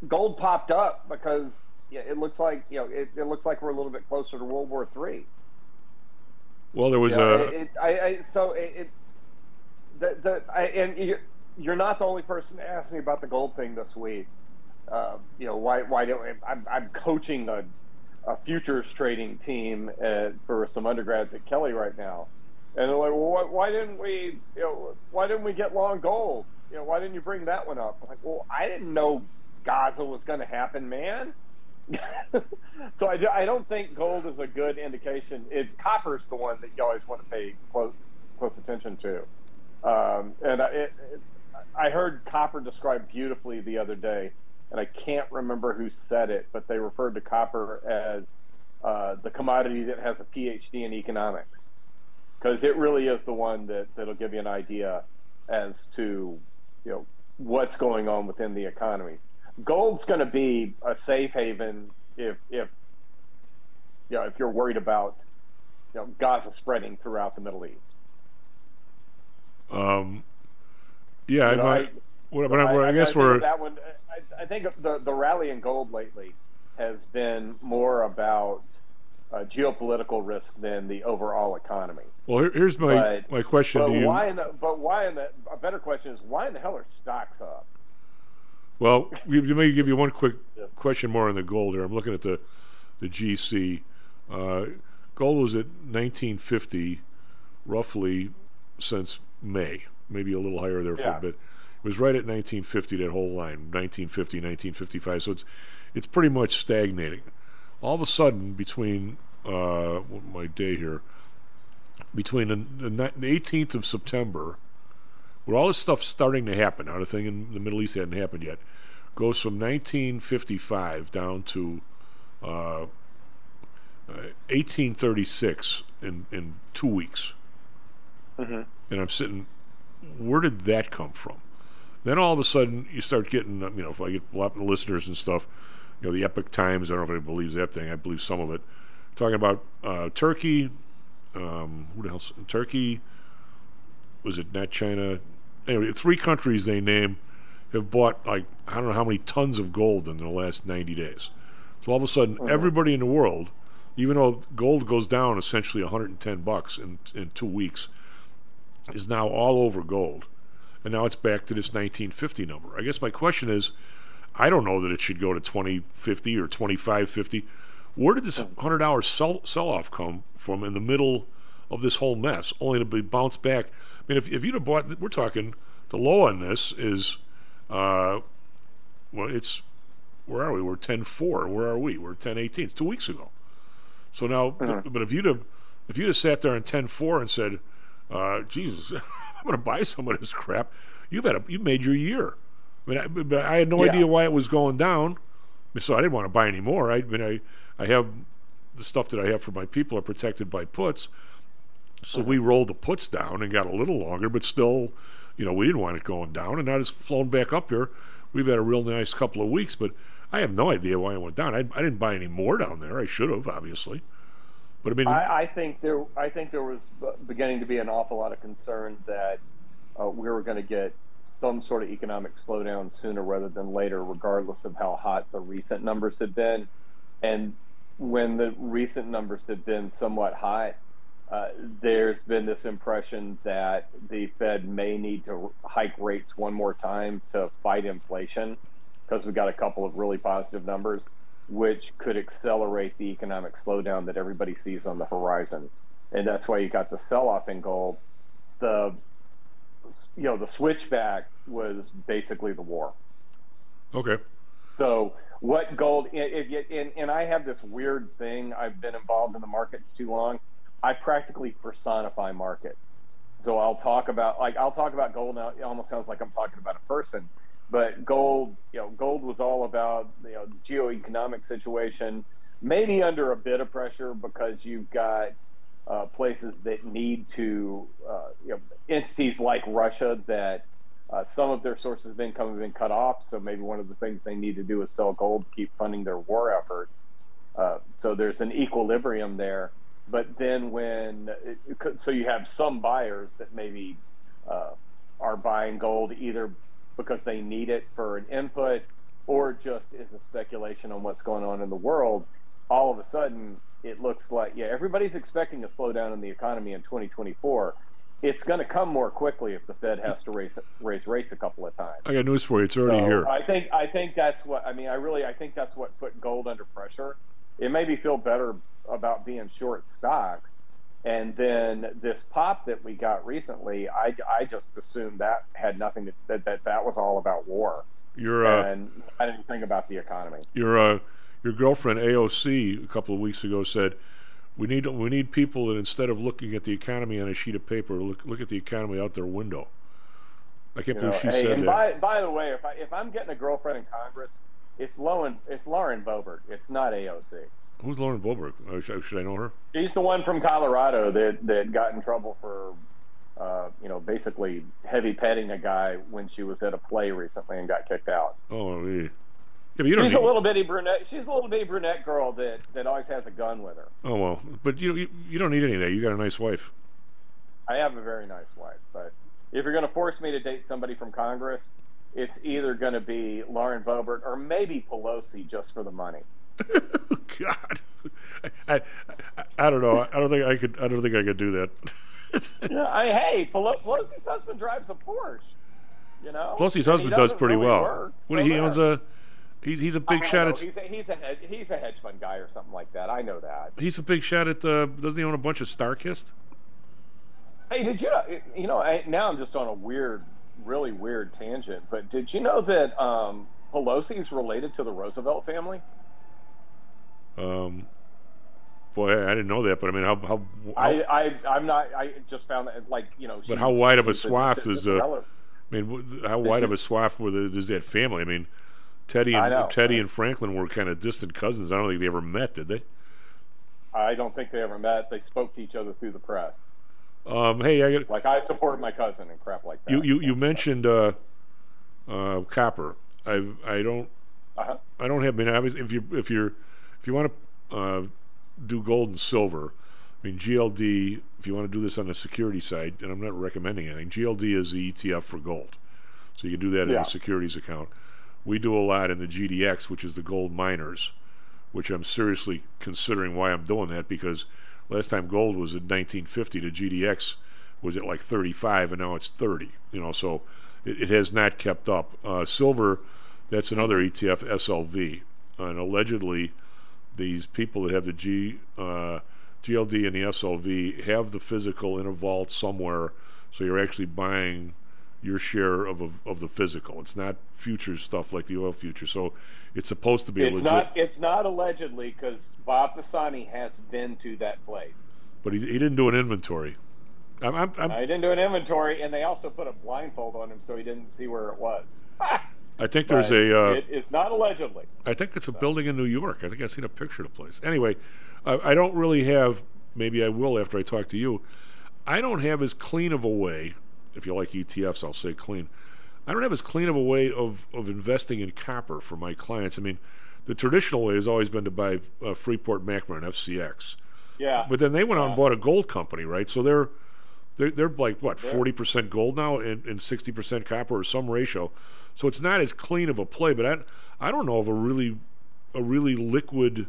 K: gold popped up because yeah, it looks like you know it, it looks like we're a little bit closer to World War Three.
F: well, there was
K: You know,
F: a
K: it, I, I so it, it the the I, and you're, you're not the only person to ask me about the gold thing this week. Uh, you know why why don't I'm I'm coaching a a futures trading team at, for some undergrads at Kelley right now, and they're like, "Well, why, why didn't we? You know, why didn't we get long gold? You know, why didn't you bring that one up?" I'm like, well, I didn't know Gaza was going to happen, man. so I, do, I don't think gold is a good indication. It's copper's the one that you always want to pay close close attention to. Um, and I, it, it, I heard copper described beautifully the other day, and I can't remember who said it, but they referred to copper as uh, the commodity that has a PhD in economics, because it really is the one that that'll give you an idea as to you know what's going on within the economy. Gold's going to be a safe haven if if you know if you're worried about you know Gaza spreading throughout the Middle East.
F: Um, yeah,
K: You know,
F: I,
K: I-
F: what, but I, I, guess we're
K: that one. I, I think the the rally in gold lately has been more about uh, geopolitical risk than the overall economy.
F: well. Here's my
K: But-
F: my question
K: But
F: to you.
K: why? In the, but why? In the, a better question is why in the hell are stocks up?
F: Well, we- let me give you one quick question more on the gold here. I'm looking at the the GC. Uh, gold was at 1950, roughly since May, maybe a little higher there for
K: Yeah.
F: a bit. It was right at 1950 that whole line, 1950, 1955. So it's it's pretty much stagnating. All of a sudden, between uh, my day here, between the, the 18th of September where all this stuff's starting to happen. Now, the thing in the Middle East hadn't happened yet. Goes from 1955 down to uh, uh, 1836 in, in two weeks.
K: Mm-hmm.
F: And I'm sitting, where did that come from? Then all of a sudden, you start getting, uh, you know, if I get a lot of listeners and stuff, you know, the Epoch Times, I don't know if anybody believes that thing, I believe some of it, talking about uh, Turkey, um, who else? Turkey, was it not China? Anyway, three countries they name have bought like I don't know how many tons of gold in the last 90 days. So all of a sudden, everybody in the world, even though gold goes down essentially 110 bucks in in two weeks, is now all over gold, and now it's back to this 1950 number. I guess my question is, I don't know that it should go to 2050 or 2550. Where did this hundred hour sell sell off come from in the middle of this whole mess, only to be bounced back? I mean, if, if you'd have bought, we're talking the low on this is, uh, well, it's where are we? We're 10-4. Where are we? We're 10-18. It's two weeks ago. So now, but if you'd have if you'd have sat there in 10-4 and said, uh, Jesus, I'm going to buy some of this crap, you've had a, you made your year. I mean, I, but I had no
K: Yeah.
F: idea why it was going down, so I didn't want to buy any more. I, I mean, I, I have the stuff that I have for my people are protected by puts, so we rolled the puts down and got a little longer, but still, you know, we didn't want it going down, and now it's flown back up here. We've had a real nice couple of weeks, but I have no idea why it went down. I, I didn't buy any more down there. I should have, obviously, but I mean,
K: I, I think there. I think there was beginning to be an awful lot of concern that uh, we were going to get some sort of economic slowdown sooner rather than later, regardless of how hot the recent numbers have been. And when the recent numbers have been somewhat hot, uh, there's been this impression that the Fed may need to hike rates one more time to fight inflation because we've got a couple of really positive numbers, which could accelerate the economic slowdown that everybody sees on the horizon. And that's why you got the sell off in gold. The you know the switchback was basically the war.
F: okay.
K: So what gold? If you, and, and I have this weird thing. I've been involved in the markets too long. I practically personify markets. So I'll talk about like I'll talk about gold now. It almost sounds like I'm talking about a person, but gold, you know, gold was all about you know geoeconomic situation, maybe under a bit of pressure because you've got uh, places that need to, uh, you know, entities like Russia that uh, some of their sources of income have been cut off. So maybe one of the things they need to do is sell gold to keep funding their war effort. Uh, so there's an equilibrium there. But then when, it, so you have some buyers that maybe uh, are buying gold either because they need it for an input or just is a speculation on what's going on in the world. All of a sudden, it looks like, yeah, everybody's expecting a slowdown in the economy in 2024. It's going to come more quickly if the Fed has to raise raise rates a couple of times.
F: I got news for you. It's already
K: So
F: here.
K: I think I think that's what I mean. I really I think that's what put gold under pressure. it made me feel better about being short stocks. And then this pop that we got recently, I, I just assumed that had nothing to that that, that was all about war.
F: Your uh,
K: and I didn't think about the economy.
F: your uh, your girlfriend AOC a couple of weeks ago said we need we need people that instead of looking at the economy on a sheet of paper, look look at the economy out their window. I can't
K: You
F: believe
K: know,
F: she
K: hey,
F: said
K: and
F: that.
K: by by the way, if I if I'm getting a girlfriend in Congress, it's Lauren it's Lauren Boebert. It's not AOC.
F: Who's Lauren Boebert? Uh, should, should I know her?
K: She's the one from Colorado that that got in trouble for, uh, you know, basically heavy petting a guy when she was at a play recently and got kicked out.
F: Oh, yeah. Yeah, but you don't
K: she's
F: need,
K: a little bitty brunette. She's a little bitty brunette girl that that always has a gun with her.
F: Oh well, but you, you you don't need any of that. You got a nice wife.
K: I have a very nice wife, but if you're going to force me to date somebody from Congress, it's either going to be Lauren Boebert or maybe Pelosi just for the money.
F: Oh, God, I, I I don't know. I don't think I could. I don't think I could do that.
K: yeah, I, hey, Pelosi's husband drives a Porsche. You know,
F: Pelosi's husband does pretty
K: really
F: well.
K: work,
F: What
K: so
F: he owns a he's he's a big shot
K: know,
F: at
K: He's a, he's a hedge, he's a hedge fund guy or something like that. I know that.
F: he's a big shot at uh, doesn't he own a bunch of Starkist?
K: Hey, did you know? You know, I, now I'm just on a weird, really weird tangent. But did you know that um, is related to the Roosevelt family?
F: Um, boy, I, I didn't know that, but I mean, how how, how
K: I, I, I'm not. I just found that, like, you know.
F: but how wide of a swath is uh, I mean, how wide of a swath is that family? I mean, Teddy and Teddy and Franklin were kind of distant cousins. I don't think they ever met, did they?
K: I don't think they ever met. They spoke to each other through the press.
F: Um, hey, I got
K: Like I support my cousin and crap like that.
F: you you you mentioned uh, uh, copper. I I don't
K: Uh-huh.
F: I don't have. I mean, obviously, if you if you're if you want to uh, do gold and silver, I mean GLD. If you want to do this on the security side, and I'm not recommending anything, GLD is the ETF for gold, so you can do that in
K: Yeah.
F: a securities account. We do a lot in the GDX, which is the gold miners, which I'm seriously considering why I'm doing that because last time gold was in 1950, the GDX was at like 35, and now it's 30. You know, so it, it has not kept up. Uh, silver, that's another ETF, SLV, and allegedly these people that have the G uh, GLD and the SLV have the physical in a vault somewhere, so you're actually buying your share of a, of the physical. It's not futures stuff like the oil future. So it's supposed to be a
K: It's
F: legit.
K: not. It's not allegedly because Bob Pisani has been to that place.
F: but he, he didn't do an inventory. I'm, I'm, I'm,
K: I didn't do an inventory, and they also put a blindfold on him so he didn't see where it was.
F: I think there's
K: But
F: a. Uh,
K: it, it's not allegedly.
F: I think it's a building in New York. I think I've seen a picture of the place. Anyway, I, I don't really have. Maybe I will after I talk to you. I don't have as clean of a way. If you like ETFs, I'll say clean. I don't have as clean of a way of, of investing in copper for my clients. I mean, the traditional way has always been to buy uh, Freeport McMoran FCX.
K: Yeah.
F: But then they went out and bought a gold company, right? So they're they're, they're like what
K: Yeah.
F: forty percent gold now and, and sixty percent copper or some ratio. So it's not as clean of a play. But I I don't know of a really a really liquid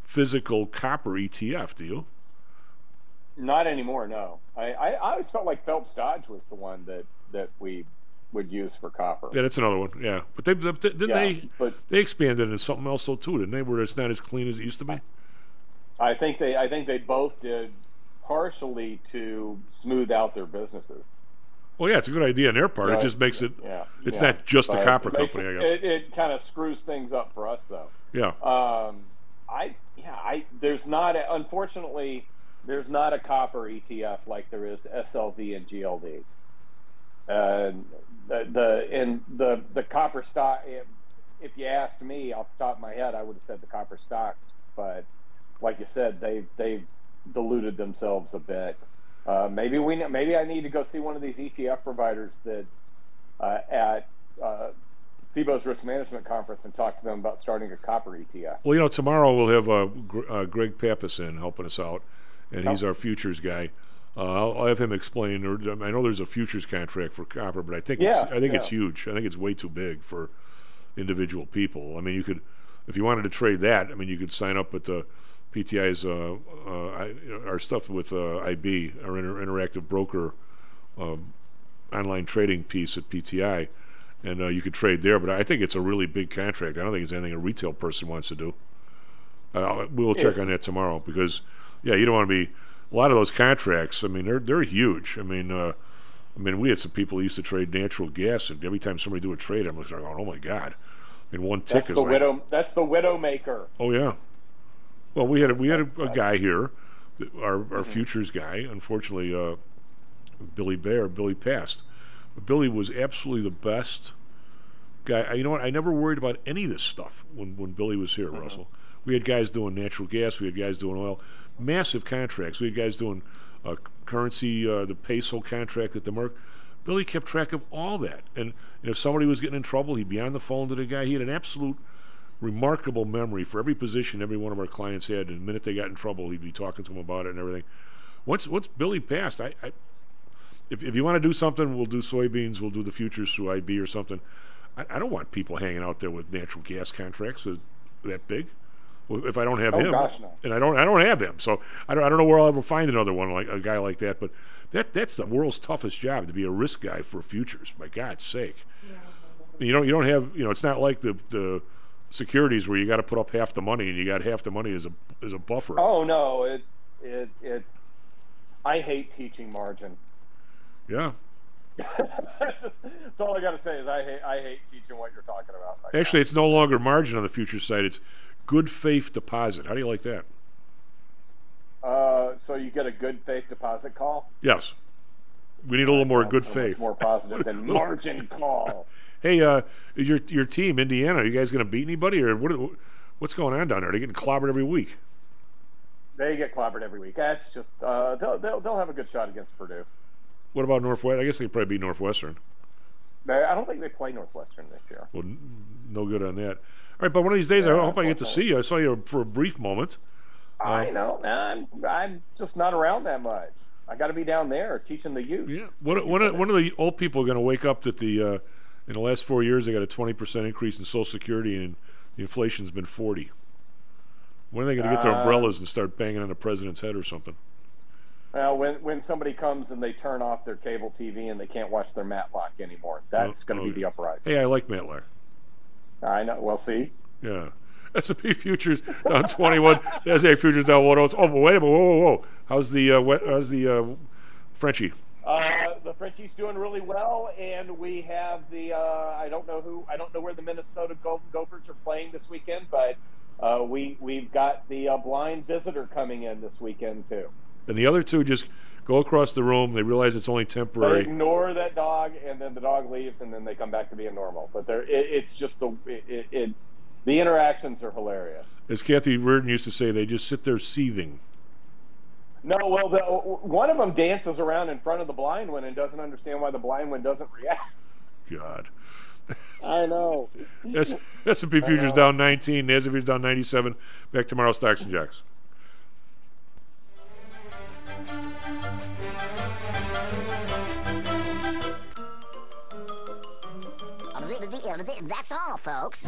F: physical copper ETF. Do you?
K: Not anymore. No. I, I, I always felt like Phelps Dodge was the one that that we would use for copper.
F: Yeah, that's another one. Yeah, but they they- didn't
K: Yeah,
F: they
K: but-
F: they expanded into something else though too, didn't they? Where it's not as clean as it used to be.
K: I think they I think they both did partially to smooth out their businesses.
F: Well, yeah, it's a good idea on their part. It just makes it.
K: Yeah,
F: It's
K: yeah.
F: not just a copper company,
K: it-
F: I guess.
K: It, it kind of screws things up for us, though.
F: Yeah.
K: Um, I yeah, I there's not unfortunately there's not a copper ETF like there is SLV and GLD. And the, the and the the copper stock. If, you asked me off the top of my head, I would have said the copper stocks. But like you said, they've they've diluted themselves a bit. Uh, maybe we maybe I need to go see one of these ETF providers that's uh, at uh, CBOE's risk management conference and talk to them about starting a copper ETF.
F: Well, you know, tomorrow we'll have uh, uh, Greg Pappas in helping us out, and he's
K: Oh.
F: our futures guy. Uh, I'll, I'll have him explain. Or, I know there's a futures contract for copper, but I think it's, I think it's huge. I think it's way too big for individual people. I mean, you could, if you wanted to trade that, I mean, you could sign up with the PTI's uh, uh, our stuff with uh, IB, our inter- interactive broker um, online trading piece at PTI, and uh, you could trade there. But I think it's a really big contract. I don't think it's anything a retail person wants to do. Uh, we'll check on that tomorrow because, yeah, you don't want to be. A lot of those contracts. I mean, they're they're huge. I mean, uh, I mean, we had some people who used to trade natural gas, and every time somebody do a trade, I'm like, oh my god. I mean, one tick
K: That's
F: is
K: the
F: like,
K: widow. That's the widow maker.
F: Oh yeah. Well, we had a, we had a, a guy here, th- our
K: Mm-hmm.
F: our futures guy. Unfortunately, uh, Billy Bear. Billy passed. But Billy was absolutely the best guy. I- You know what? I never worried about any of this stuff when when Billy was here,
K: Mm-hmm.
F: Russell. We had guys doing natural gas. We had guys doing oil. Massive contracts. We had guys doing uh, currency, uh, the peso contract at the Merc. Billy kept track of all that. And, and if somebody was getting in trouble, he'd be on the phone to the guy. He had an absolute remarkable memory for every position every one of our clients had. And the minute they got in trouble, he'd be talking to them about it and everything. Once once Billy passed, I, I if, if you want to do something, we'll do soybeans, we'll do the futures through IB or something. I, I don't want people hanging out there with natural gas contracts that, that big. Well, if I don't have
K: Oh,
F: him,
K: gosh, no.
F: and I don't, I don't have him, so I don't, I don't know where I'll ever find another one like a guy like that. But that, that's the world's toughest job to be a risk guy for futures. My God's sake, you don't, you don't have, you know, it's not like the the securities where you got to put up half the money and you got half the money as a as a buffer.
K: Oh no, it's it it's. I hate teaching margin.
F: Yeah.
K: That's all I got to say is I hate I hate teaching what you're talking about. Right
F: Actually, it's no longer margin on the futures side. It's good faith deposit. How do you like that?
K: Uh, so you get a good faith deposit call.
F: Yes. We need a little more good
K: so
F: faith.
K: more positive than margin call.
F: Hey, uh, your your team, Indiana, are you guys going to beat anybody, or what? What's going on down there? Are they getting clobbered every week?
K: They get clobbered every week. That's just uh, they'll, they'll they'll have a good shot against Purdue.
F: What about Northwest? I guess they could probably beat Northwestern.
K: I don't think they play Northwestern this year.
F: Well, no good on that. All right, but one of these days, I hope I get to see you. I saw you for a brief moment.
K: I
F: Uh,
K: know. I'm I'm just not around that much. I got to be down there teaching the youth.
F: Yeah. One, one, of, one of the old people are going to wake up that the uh, in the last four years they got a twenty percent increase in Social Security and the inflation's been forty. When are they going to get their
K: Uh,
F: umbrellas and start banging on the president's head or something?
K: Well, when when somebody comes and they turn off their cable TV and they can't watch their Matlock anymore, that's
F: Oh,
K: going to
F: oh,
K: be the uprising.
F: Hey, I like Matlock.
K: I know. We'll see,
F: Yeah. S&P futures down 21. Nasdaq futures down 102. Oh, wait a minute. Whoa, whoa, whoa. How's the uh, wet, how's the uh, Frenchie?
K: uh, the Frenchie's doing really well, and we have the uh, I don't know who I don't know where the Minnesota Gophers are playing this weekend, but uh, we we've got the uh, blind visitor coming in this weekend too.
F: And the other two just go across the room. They realize it's only temporary.
K: They
F: temporary.
K: ignore that dog, and then the dog leaves, and then they come back to being normal. But they're, it, it's just the it, it, it, the interactions are hilarious.
F: As Kathy Reardon used to say, they just sit there seething.
K: No, well, the, one of them dances around in front of the blind one and doesn't understand why the blind one doesn't react.
F: God.
K: I know.
F: S- S&P futures down 19. Nasdaq futures down 97. Back tomorrow, Stocks and Jocks.
M: That's all, folks.